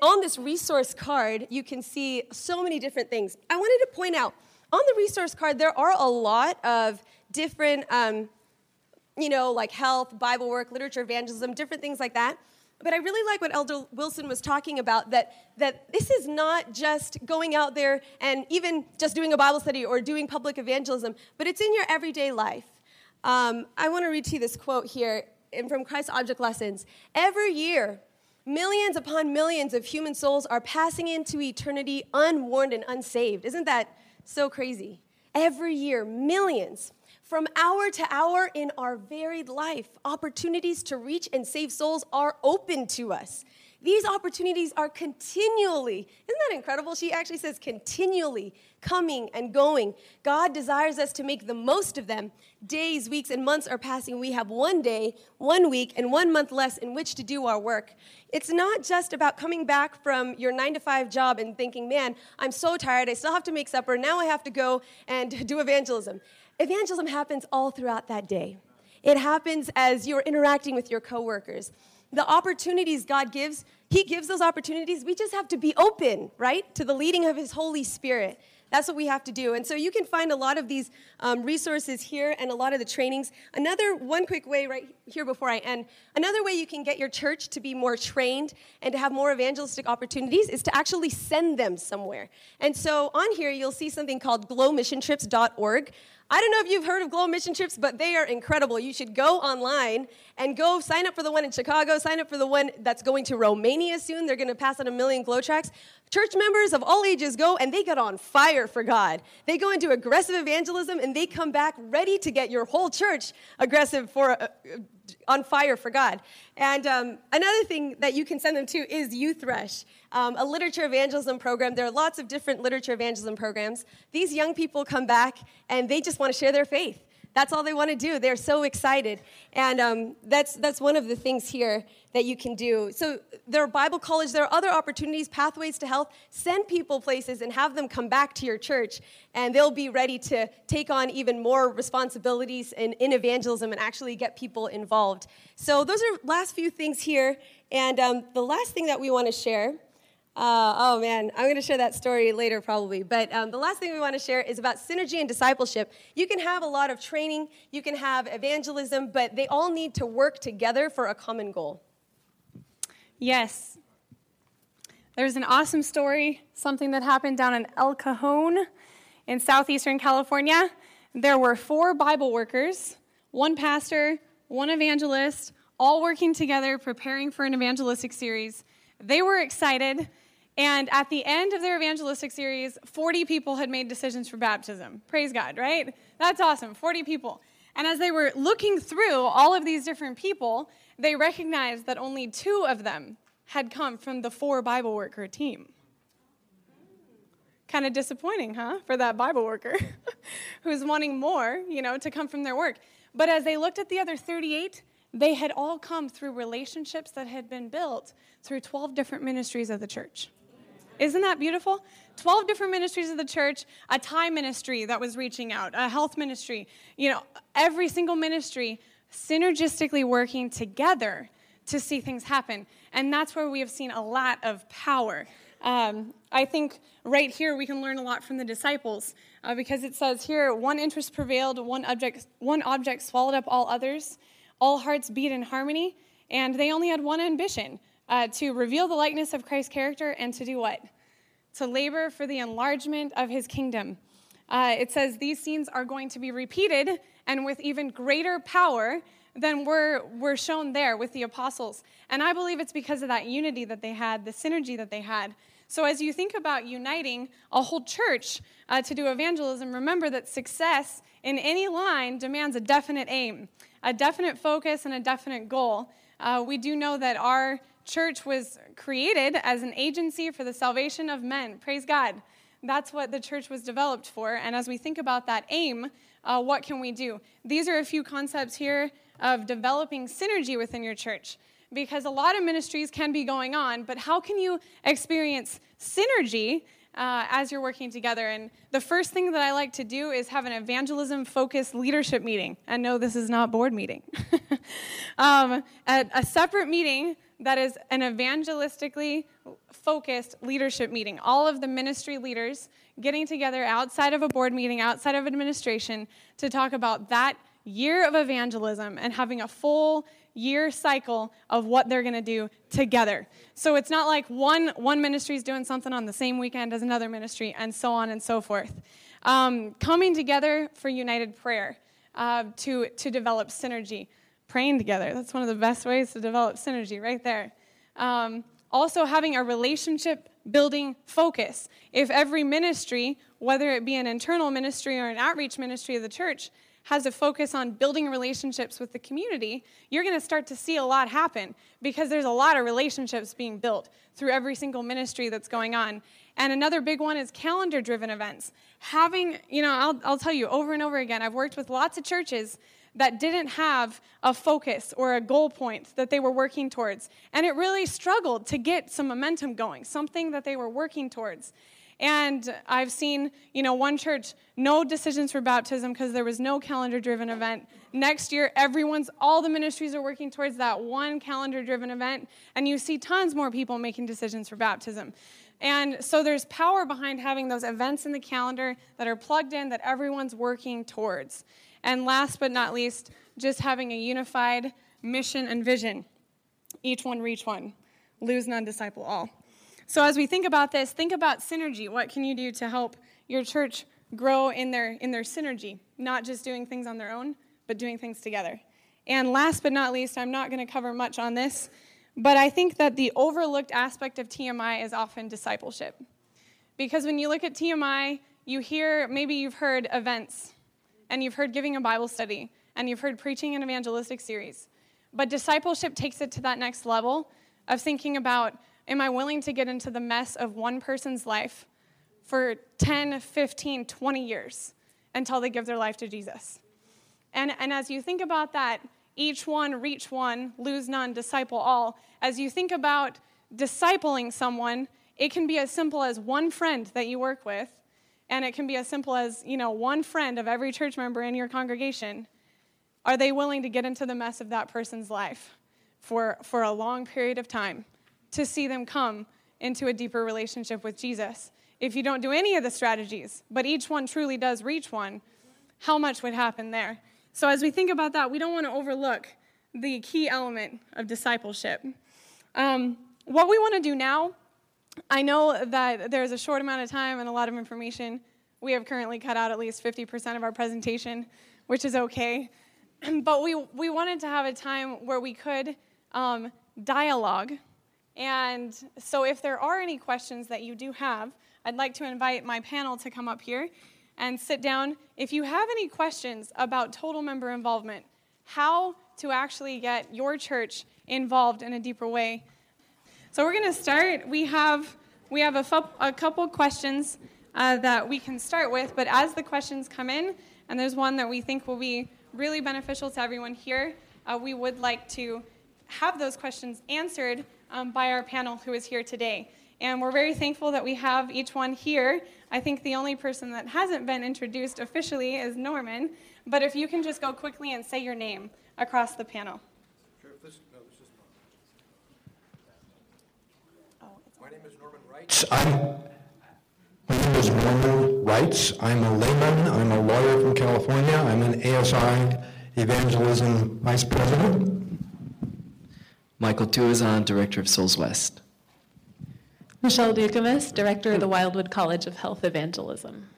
on this resource card, you can see so many different things. I wanted to point out on the resource card, there are a lot of different, um, you know, like health, Bible work, literature, evangelism, different things like that. But I really like what Elder Wilson was talking about that, that this is not just going out there and even just doing a Bible study or doing public evangelism, but it's in your everyday life. Um, I want to read to you this quote here from Christ Object Lessons. Every year, millions upon millions of human souls are passing into eternity unwarned and unsaved. Isn't that so crazy. Every year, millions. From hour to hour in our varied life, opportunities to reach and save souls are open to us. These opportunities are continually, isn't that incredible? She actually says continually coming and going. God desires us to make the most of them. Days, weeks, and months are passing. We have one day, one week, and one month less in which to do our work. It's not just about coming back from your nine to five job and thinking, man, I'm so tired. I still have to make supper. Now I have to go and [LAUGHS] do evangelism. Evangelism happens all throughout that day. It happens as you're interacting with your coworkers the opportunities God gives, He gives those opportunities. We just have to be open, right, to the leading of His Holy Spirit. That's what we have to do. And so you can find a lot of these um, resources here and a lot of the trainings. Another, one quick way right here before I end, another way you can get your church to be more trained and to have more evangelistic opportunities is to actually send them somewhere. And so on here, you'll see something called glowmissiontrips.org. I don't know if you've heard of Glow Mission Trips, but they are incredible. You should go online and go sign up for the one in Chicago, sign up for the one that's going to Romania soon. They're going to pass out a million glow tracks. Church members of all ages go and they get on fire for God. They go into aggressive evangelism and they come back ready to get your whole church aggressive for uh, on fire for God. And um, another thing that you can send them to is Youth Rush, um, a literature evangelism program. There are lots of different literature evangelism programs. These young people come back and they just want to share their faith. That's all they want to do. They're so excited. And um, that's, that's one of the things here that you can do. So there are Bible college, there are other opportunities, pathways to health. Send people places and have them come back to your church, and they'll be ready to take on even more responsibilities in, in evangelism and actually get people involved. So those are last few things here. And um, the last thing that we want to share uh, oh man, I'm going to share that story later probably. But um, the last thing we want to share is about synergy and discipleship. You can have a lot of training, you can have evangelism, but they all need to work together for a common goal. Yes. There's an awesome story, something that happened down in El Cajon in southeastern California. There were four Bible workers, one pastor, one evangelist, all working together, preparing for an evangelistic series. They were excited. And at the end of their evangelistic series, 40 people had made decisions for baptism. Praise God, right? That's awesome. 40 people. And as they were looking through all of these different people, they recognized that only two of them had come from the four Bible worker team. Kind of disappointing, huh, for that Bible worker [LAUGHS] who's wanting more, you know, to come from their work. But as they looked at the other 38, they had all come through relationships that had been built through 12 different ministries of the church. Isn't that beautiful? 12 different ministries of the church, a Thai ministry that was reaching out, a health ministry, you know, every single ministry synergistically working together to see things happen. And that's where we have seen a lot of power. Um, I think right here we can learn a lot from the disciples uh, because it says here one interest prevailed, one object, one object swallowed up all others, all hearts beat in harmony, and they only had one ambition uh, to reveal the likeness of Christ's character and to do what? To labor for the enlargement of his kingdom. Uh, it says these scenes are going to be repeated and with even greater power than were, were shown there with the apostles. And I believe it's because of that unity that they had, the synergy that they had. So, as you think about uniting a whole church uh, to do evangelism, remember that success in any line demands a definite aim, a definite focus, and a definite goal. Uh, we do know that our church was created as an agency for the salvation of men. Praise God. That's what the church was developed for. And as we think about that aim, uh, what can we do? These are a few concepts here of developing synergy within your church. Because a lot of ministries can be going on, but how can you experience synergy uh, as you're working together. And the first thing that I like to do is have an evangelism focused leadership meeting. And no, this is not board meeting. [LAUGHS] um, a, a separate meeting that is an evangelistically focused leadership meeting. All of the ministry leaders getting together outside of a board meeting, outside of administration, to talk about that year of evangelism and having a full year cycle of what they're going to do together. So it's not like one, one ministry is doing something on the same weekend as another ministry, and so on and so forth. Um, coming together for united prayer uh, to, to develop synergy. Praying together, that's one of the best ways to develop synergy right there. Um, also, having a relationship building focus. If every ministry, whether it be an internal ministry or an outreach ministry of the church, has a focus on building relationships with the community, you're going to start to see a lot happen because there's a lot of relationships being built through every single ministry that's going on. And another big one is calendar driven events. Having, you know, I'll, I'll tell you over and over again, I've worked with lots of churches that didn't have a focus or a goal point that they were working towards. And it really struggled to get some momentum going, something that they were working towards. And I've seen, you know, one church, no decisions for baptism because there was no calendar driven event. Next year, everyone's, all the ministries are working towards that one calendar driven event. And you see tons more people making decisions for baptism. And so there's power behind having those events in the calendar that are plugged in that everyone's working towards. And last but not least, just having a unified mission and vision. Each one reach one, lose none, disciple all. So as we think about this, think about synergy. What can you do to help your church grow in their in their synergy, not just doing things on their own, but doing things together. And last but not least, I'm not going to cover much on this, but I think that the overlooked aspect of TMI is often discipleship. Because when you look at TMI, you hear maybe you've heard events and you've heard giving a Bible study and you've heard preaching an evangelistic series. But discipleship takes it to that next level of thinking about Am I willing to get into the mess of one person's life for 10, 15, 20 years until they give their life to Jesus? And, and as you think about that, each one, reach one, lose none, disciple all, as you think about discipling someone, it can be as simple as one friend that you work with, and it can be as simple as, you know, one friend of every church member in your congregation. Are they willing to get into the mess of that person's life for, for a long period of time? to see them come into a deeper relationship with Jesus. If you don't do any of the strategies, but each one truly does reach one, how much would happen there? So, as we think about that, we don't want to overlook the key element of discipleship. Um, what we want to do now, I know that there's a short amount of time and a lot of information. We have currently cut out at least 50% of our presentation, which is okay. [CLEARS THROAT] but we, we wanted to have a time where we could um, dialogue and so, if there are any questions that you do have, I'd like to invite my panel to come up here and sit down. If you have any questions about total member involvement, how to actually get your church involved in a deeper way. So, we're going to start. We have, we have a, fu- a couple questions uh, that we can start with, but as the questions come in, and there's one that we think will be really beneficial to everyone here, uh, we would like to have those questions answered um, by our panel who is here today. And we're very thankful that we have each one here. I think the only person that hasn't been introduced officially is Norman. But if you can just go quickly and say your name across the panel. Sure, this, no, this is oh, my name is Norman Wright. I'm, my name is Norman Wrights. I'm a layman. I'm a lawyer from California. I'm an ASI evangelism vice president. Michael Tuazon, Director of Souls West. Michelle Dukamis, Director of the Wildwood College of Health Evangelism.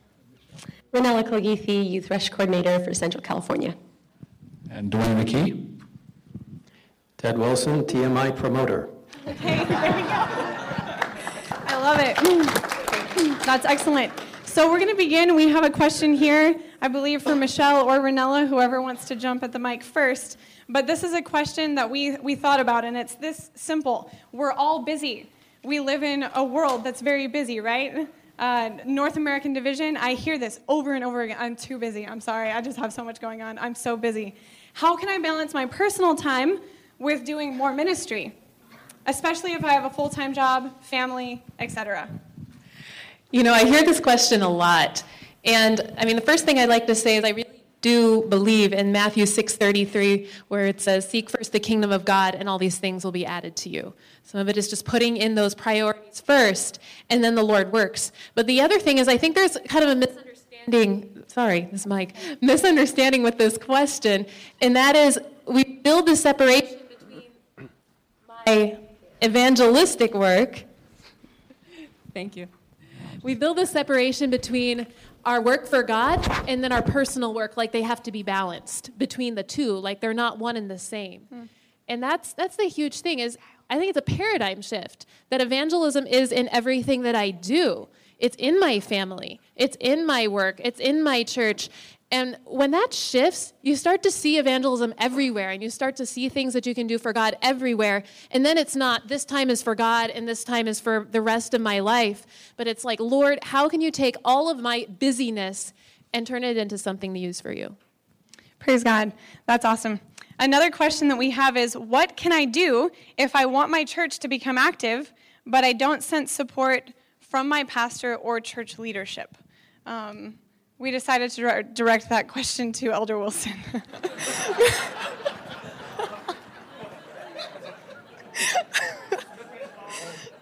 Ranela Kaligithi, Youth Rush Coordinator for Central California. And Duane McKey. Ted Wilson, TMI Promoter. Okay, there we go. I love it. That's excellent. So we're going to begin. We have a question here, I believe, for Michelle or Ranela, whoever wants to jump at the mic first. But this is a question that we, we thought about, and it's this simple. We're all busy. We live in a world that's very busy, right? Uh, North American division, I hear this over and over again. I'm too busy. I'm sorry. I just have so much going on. I'm so busy. How can I balance my personal time with doing more ministry? Especially if I have a full time job, family, etc. You know, I hear this question a lot. And I mean, the first thing I'd like to say is I really do believe in Matthew 6:33 where it says seek first the kingdom of God and all these things will be added to you. Some of it is just putting in those priorities first and then the Lord works. But the other thing is I think there's kind of a misunderstanding, sorry, this mic, misunderstanding with this question and that is we build the separation between my evangelistic work Thank you. We build the separation between our work for God and then our personal work like they have to be balanced between the two like they're not one and the same. Hmm. And that's that's the huge thing is I think it's a paradigm shift that evangelism is in everything that I do. It's in my family. It's in my work. It's in my church. And when that shifts, you start to see evangelism everywhere and you start to see things that you can do for God everywhere. And then it's not this time is for God and this time is for the rest of my life, but it's like, Lord, how can you take all of my busyness and turn it into something to use for you? Praise God. That's awesome. Another question that we have is what can I do if I want my church to become active, but I don't sense support from my pastor or church leadership? Um, we decided to direct that question to Elder Wilson. [LAUGHS]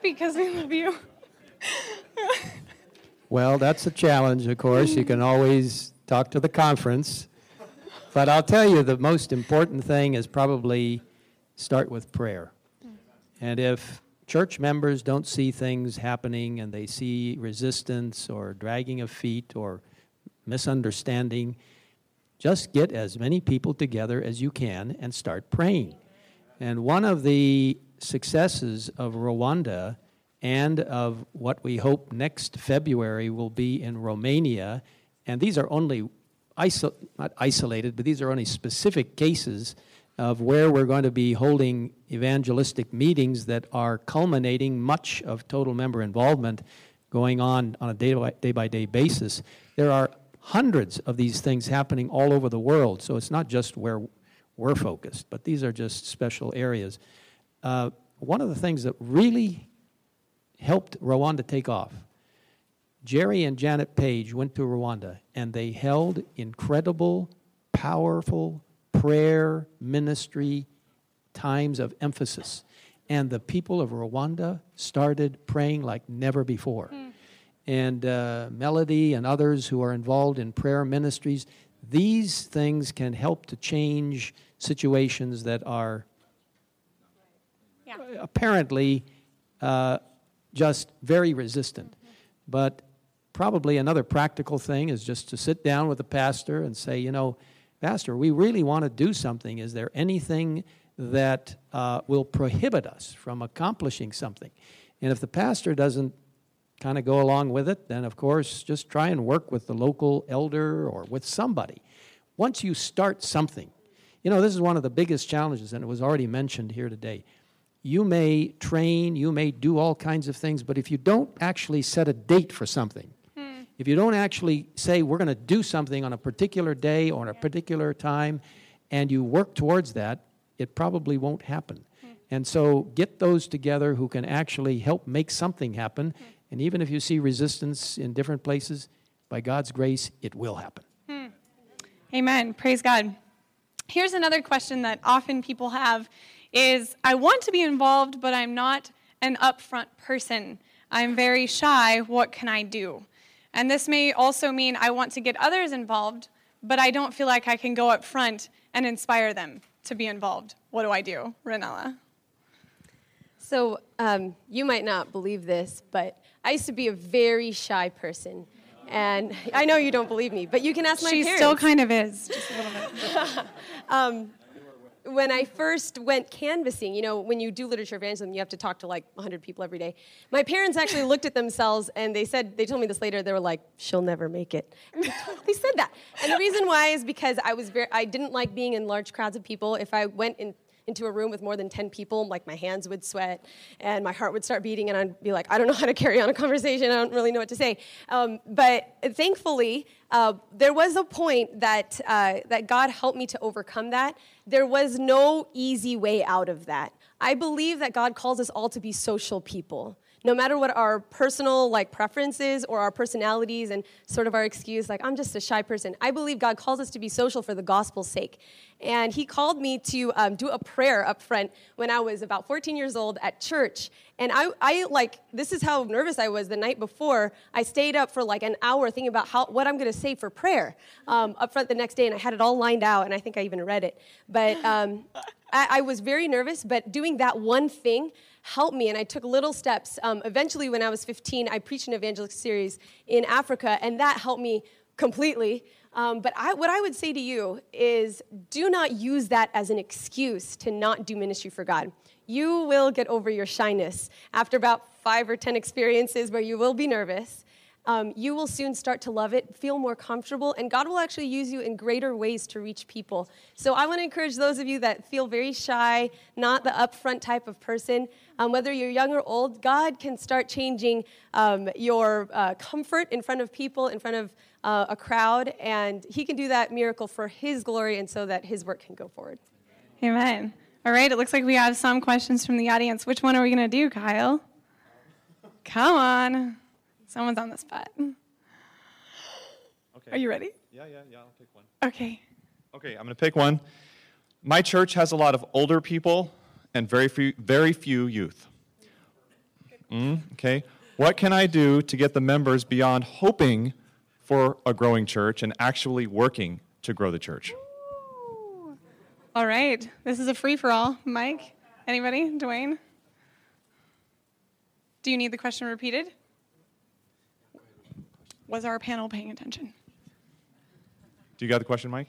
because we love you. well, that's a challenge, of course. You can always talk to the conference. But I'll tell you the most important thing is probably start with prayer. And if church members don't see things happening and they see resistance or dragging of feet or misunderstanding, just get as many people together as you can and start praying. And one of the successes of Rwanda and of what we hope next February will be in Romania, and these are only iso- not isolated, but these are only specific cases of where we're going to be holding evangelistic meetings that are culminating much of total member involvement going on on a day by day, by day basis. There are hundreds of these things happening all over the world, so it's not just where we're focused, but these are just special areas. Uh, one of the things that really helped Rwanda take off, Jerry and Janet Page went to Rwanda and they held incredible, powerful prayer ministry times of emphasis. And the people of Rwanda started praying like never before. Mm and uh, Melody and others who are involved in prayer ministries, these things can help to change situations that are yeah. apparently uh, just very resistant. But probably another practical thing is just to sit down with the pastor and say, you know, Pastor, we really want to do something. Is there anything that uh, will prohibit us from accomplishing something? And if the pastor doesn't kind of go along with it, then of course just try and work with the local elder or with somebody. Once you start something, you know, this is one of the biggest challenges, and it was already mentioned here today. You may train, you may do all kinds of things, but if you don't actually set a date for something, hmm. if you don't actually say we're going to do something on a particular day or on a particular time, and you work towards that, it probably won't happen. Hmm. And so get those together who can actually help make something happen. And even if you see resistance in different places, by God's grace, it will happen. Hmm. Amen. Praise God. Here's another question that often people have is I want to be involved, but I'm not an upfront person. I'm very shy. What can I do? And this may also mean I want to get others involved, but I don't feel like I can go up front and inspire them to be involved. What do I do, Ranela? So, um, you might not believe this, but I used to be a very shy person. And I know you don't believe me, but you can ask my she parents. She still kind of is, just a little bit. [LAUGHS] um, when I first went canvassing, you know, when you do literature evangelism, you have to talk to like 100 people every day. My parents actually looked at themselves and they said, they told me this later, they were like, she'll never make it. they said that. And the reason why is because I was very, I didn't like being in large crowds of people. If I went in into a room with more than 10 people, like my hands would sweat and my heart would start beating, and I'd be like, I don't know how to carry on a conversation. I don't really know what to say. Um, but thankfully, uh, there was a point that, uh, that God helped me to overcome that. There was no easy way out of that. I believe that God calls us all to be social people no matter what our personal like preferences or our personalities and sort of our excuse like i'm just a shy person. I believe god calls us to be social for the gospel's sake. And he called me to um, do a prayer up front when i was about 14 years old at church. And I, I like this is how nervous i was the night before. I stayed up for like an hour thinking about how what i'm going to say for prayer um, up front the next day and i had it all lined out and i think i even read it. But um, I, I was very nervous but doing that one thing helped me, and I took little steps. Um, eventually, when I was 15, I preached an evangelistic series in Africa, and that helped me completely. Um, but I, what I would say to you is do not use that as an excuse to not do ministry for God. You will get over your shyness after about five or 10 experiences where you will be nervous. Um, you will soon start to love it, feel more comfortable, and God will actually use you in greater ways to reach people. So I want to encourage those of you that feel very shy, not the upfront type of person, um, whether you're young or old, God can start changing um, your uh, comfort in front of people, in front of uh, a crowd, and He can do that miracle for His glory and so that His work can go forward. Amen. All right, it looks like we have some questions from the audience. Which one are we going to do, Kyle? Come on. Someone's on the spot. Okay. Are you ready? Yeah, yeah, yeah. I'll pick one. Okay. Okay, I'm going to pick one. My church has a lot of older people and very few, very few youth. Mm, okay. What can I do to get the members beyond hoping for a growing church and actually working to grow the church? All right. This is a free for all. Mike? Anybody? Duane? Do you need the question repeated? Was our panel paying attention? Do you got the question, Mike?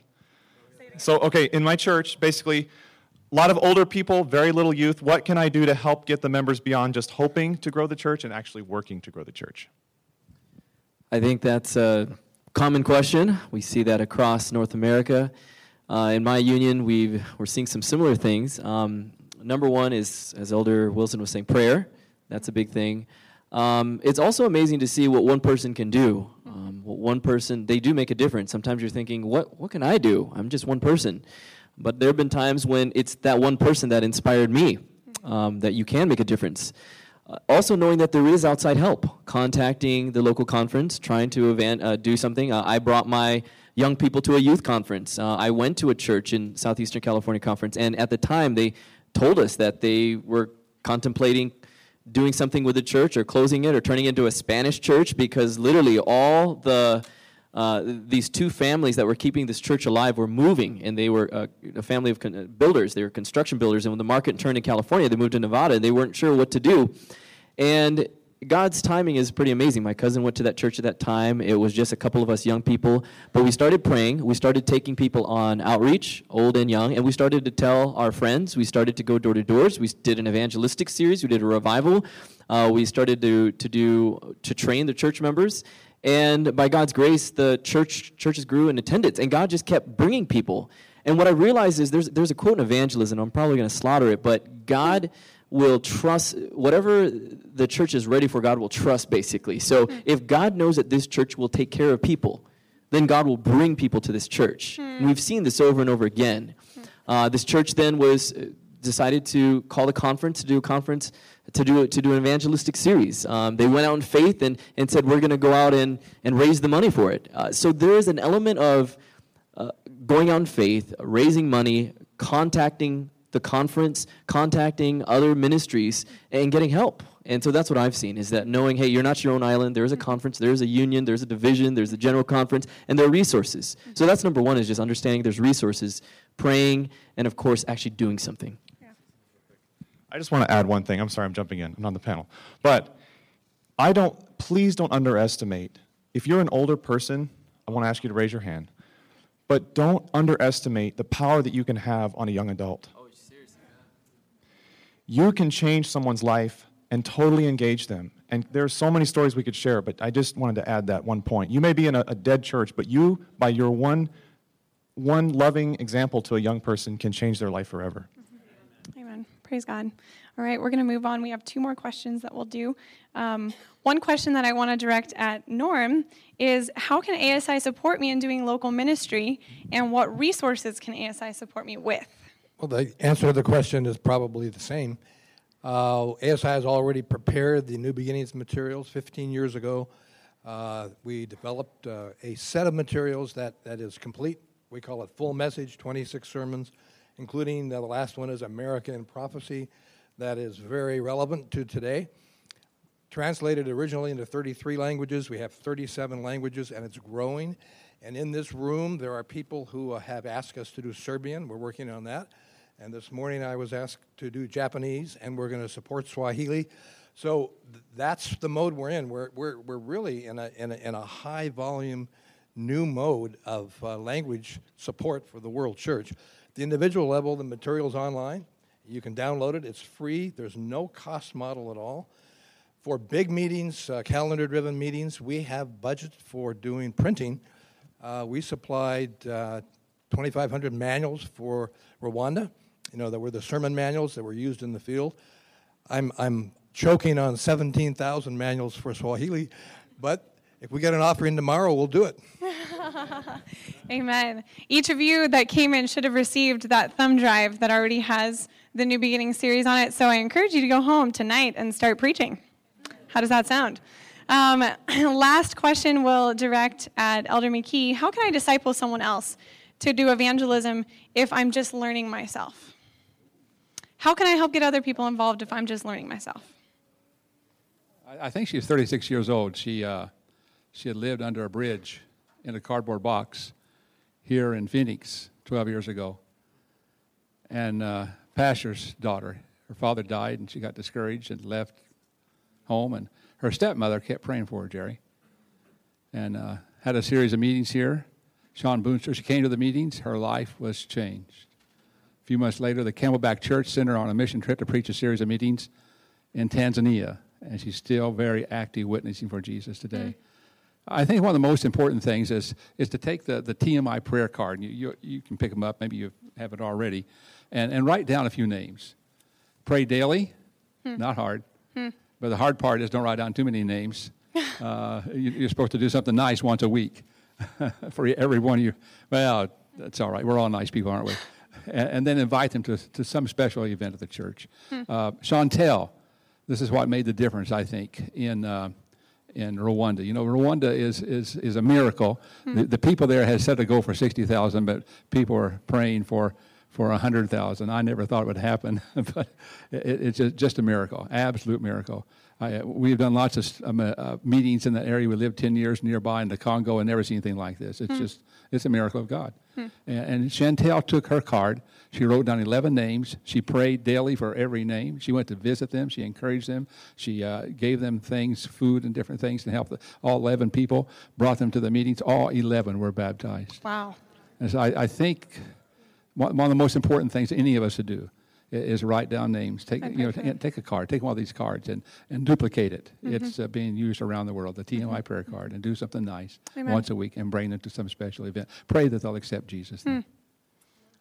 So, okay, in my church, basically, a lot of older people, very little youth. What can I do to help get the members beyond just hoping to grow the church and actually working to grow the church? I think that's a common question. We see that across North America. Uh, in my union, we we're seeing some similar things. Um, number one is, as Elder Wilson was saying, prayer. That's a big thing. Um, it's also amazing to see what one person can do. Um, what one person, they do make a difference. Sometimes you're thinking, what, what can I do? I'm just one person. But there have been times when it's that one person that inspired me, um, that you can make a difference. Uh, also, knowing that there is outside help, contacting the local conference, trying to evan- uh, do something. Uh, I brought my young people to a youth conference. Uh, I went to a church in Southeastern California conference, and at the time they told us that they were contemplating doing something with the church or closing it or turning it into a Spanish church because literally all the uh, these two families that were keeping this church alive were moving, and they were uh, a family of con- uh, builders. They were construction builders, and when the market turned in California, they moved to Nevada. and They weren't sure what to do, and God's timing is pretty amazing. My cousin went to that church at that time. It was just a couple of us young people, but we started praying. We started taking people on outreach, old and young, and we started to tell our friends. We started to go door to doors. We did an evangelistic series. We did a revival. Uh, we started to to do to train the church members, and by God's grace, the church churches grew in attendance, and God just kept bringing people. And what I realized is there's there's a quote in evangelism. I'm probably going to slaughter it, but God will trust whatever the church is ready for god will trust basically. So if god knows that this church will take care of people then god will bring people to this church. And we've seen this over and over again. Uh, this church then was uh, decided to call a conference to do a conference to do to do an evangelistic series. Um, they went out in faith and, and said we're going to go out and, and raise the money for it. Uh, so there is an element of uh, going out in faith raising money contacting the conference, contacting other ministries, and getting help. And so that's what I've seen is that knowing, hey, you're not your own island. There is a conference, there's a union, there's a division, there's a general conference, and there are resources. So that's number one is just understanding there's resources, praying, and of course, actually doing something. I just want to add one thing. I'm sorry, I'm jumping in. I'm on the panel. But I don't, please don't underestimate. If you're an older person, I want to ask you to raise your hand. But don't underestimate the power that you can have on a young adult. Oh, you can change someone's life and totally engage them. And there are so many stories we could share, but I just wanted to add that one point. You may be in a, a dead church, but you, by your one, one loving example to a young person, can change their life forever. Amen. Praise God. All right, we're going to move on. We have two more questions that we'll do. Um, one question that I want to direct at Norm is How can ASI support me in doing local ministry, and what resources can ASI support me with? Well, the answer to the question is probably the same. Uh, ASI has already prepared the New Beginnings materials 15 years ago. Uh, we developed uh, a set of materials that, that is complete. We call it Full Message 26 sermons, including the last one is America in Prophecy, that is very relevant to today. Translated originally into 33 languages, we have 37 languages, and it's growing. And in this room, there are people who have asked us to do Serbian. We're working on that. And this morning I was asked to do Japanese, and we're going to support Swahili. So th- that's the mode we're in. We're, we're, we're really in a, in, a, in a high volume new mode of uh, language support for the world church. The individual level, the material's online. You can download it, it's free, there's no cost model at all. for big meetings, uh, calendar driven meetings, we have budget for doing printing. Uh, we supplied uh, 2,500 manuals for Rwanda. You know, that were the sermon manuals that were used in the field. I'm, I'm choking on 17,000 manuals for Swahili, but if we get an offering tomorrow, we'll do it. [LAUGHS] Amen. Each of you that came in should have received that thumb drive that already has the New Beginning series on it. So I encourage you to go home tonight and start preaching. How does that sound? Um, [CLEARS THROAT] last question will direct at Elder McKey. How can I disciple someone else to do evangelism if I'm just learning myself? How can I help get other people involved if I'm just learning myself? I, think she was 36 years old. She, uh, she had lived under a bridge in a cardboard box here in Phoenix 12 years ago. And uh, pastor's daughter, her father died, and she got discouraged and left home. And her stepmother kept praying for her, Jerry, and uh, had a series of meetings here. Shawn Boonstra, she came to the meetings, her life was changed. Few months later, the Camelback Church sent her on a mission trip to preach a series of meetings in Tanzania, and she's still very active witnessing for Jesus today. Mm-hmm. I think one of the most important things is, is to take the, the TMI prayer card, and you, you, you can pick them up, maybe you have it already, and, and write down a few names. Pray daily, hmm. not hard. Hmm. But the hard part is don't write down too many names. [LAUGHS] Uh, you, are supposed to do something nice once a week [LAUGHS] for every one of you. Well, that's all right. We're all nice people, aren't we? And, and, then invite them to, to some special event at the church. Hmm. Uh, Chantel, this is what made the difference, I think, in. Uh, in Rwanda. You know, Rwanda is, is, is a miracle. Hmm. The, the, people there had set a goal for 60,000, but people are praying for, for 100,000. I never thought it would happen, [LAUGHS] but it, it's just, just, a miracle, absolute miracle. I, we've done lots of um, uh, meetings in that area. We lived 10 years nearby in the Congo and never seen anything like this. It's hmm. just, it's a miracle of God. Hmm. And, and Chantel took her card. She wrote down 11 names. She prayed daily for every name. She went to visit them. She encouraged them. She uh, gave them things, food and different things to help the, all 11 people, brought them to the meetings. All 11 were baptized. Wow. And so I, I think one of the most important things any of us should do is write down names. Take you know, t- take a card, take one of these cards, and, and duplicate it. Mm-hmm. It's uh, being used around the world, the TMI mm-hmm. prayer card, and do something nice Amen. once a week and bring them to some special event. Pray that they'll accept Jesus. Mm.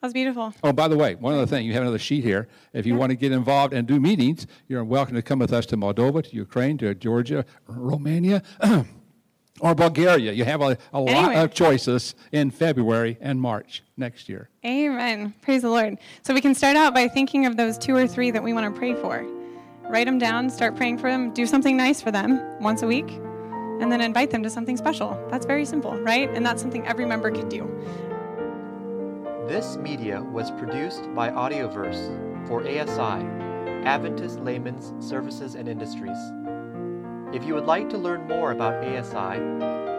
That's beautiful. Oh, by the way, one other thing, you have another sheet here. If you yeah. want to get involved and do meetings, you're welcome to come with us to Moldova, to Ukraine, to Georgia, Romania. [CLEARS THROAT] or Bulgaria. You have a, a anyway. lot of choices in February and March next year. Amen. Praise the Lord. So we can start out by thinking of those two or three that we want to pray for. Write them down, start praying for them, do something nice for them once a week, and then invite them to something special. That's very simple, right? And that's something every member can do. This media was produced by Audioverse for ASI, Adventist Laymen's Services and Industries. If you would like to learn more about ASI,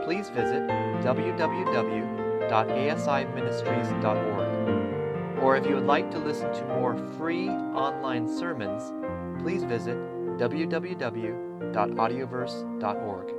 please visit www.asiministries.org. Or if you would like to listen to more free online sermons, please visit www.audioverse.org.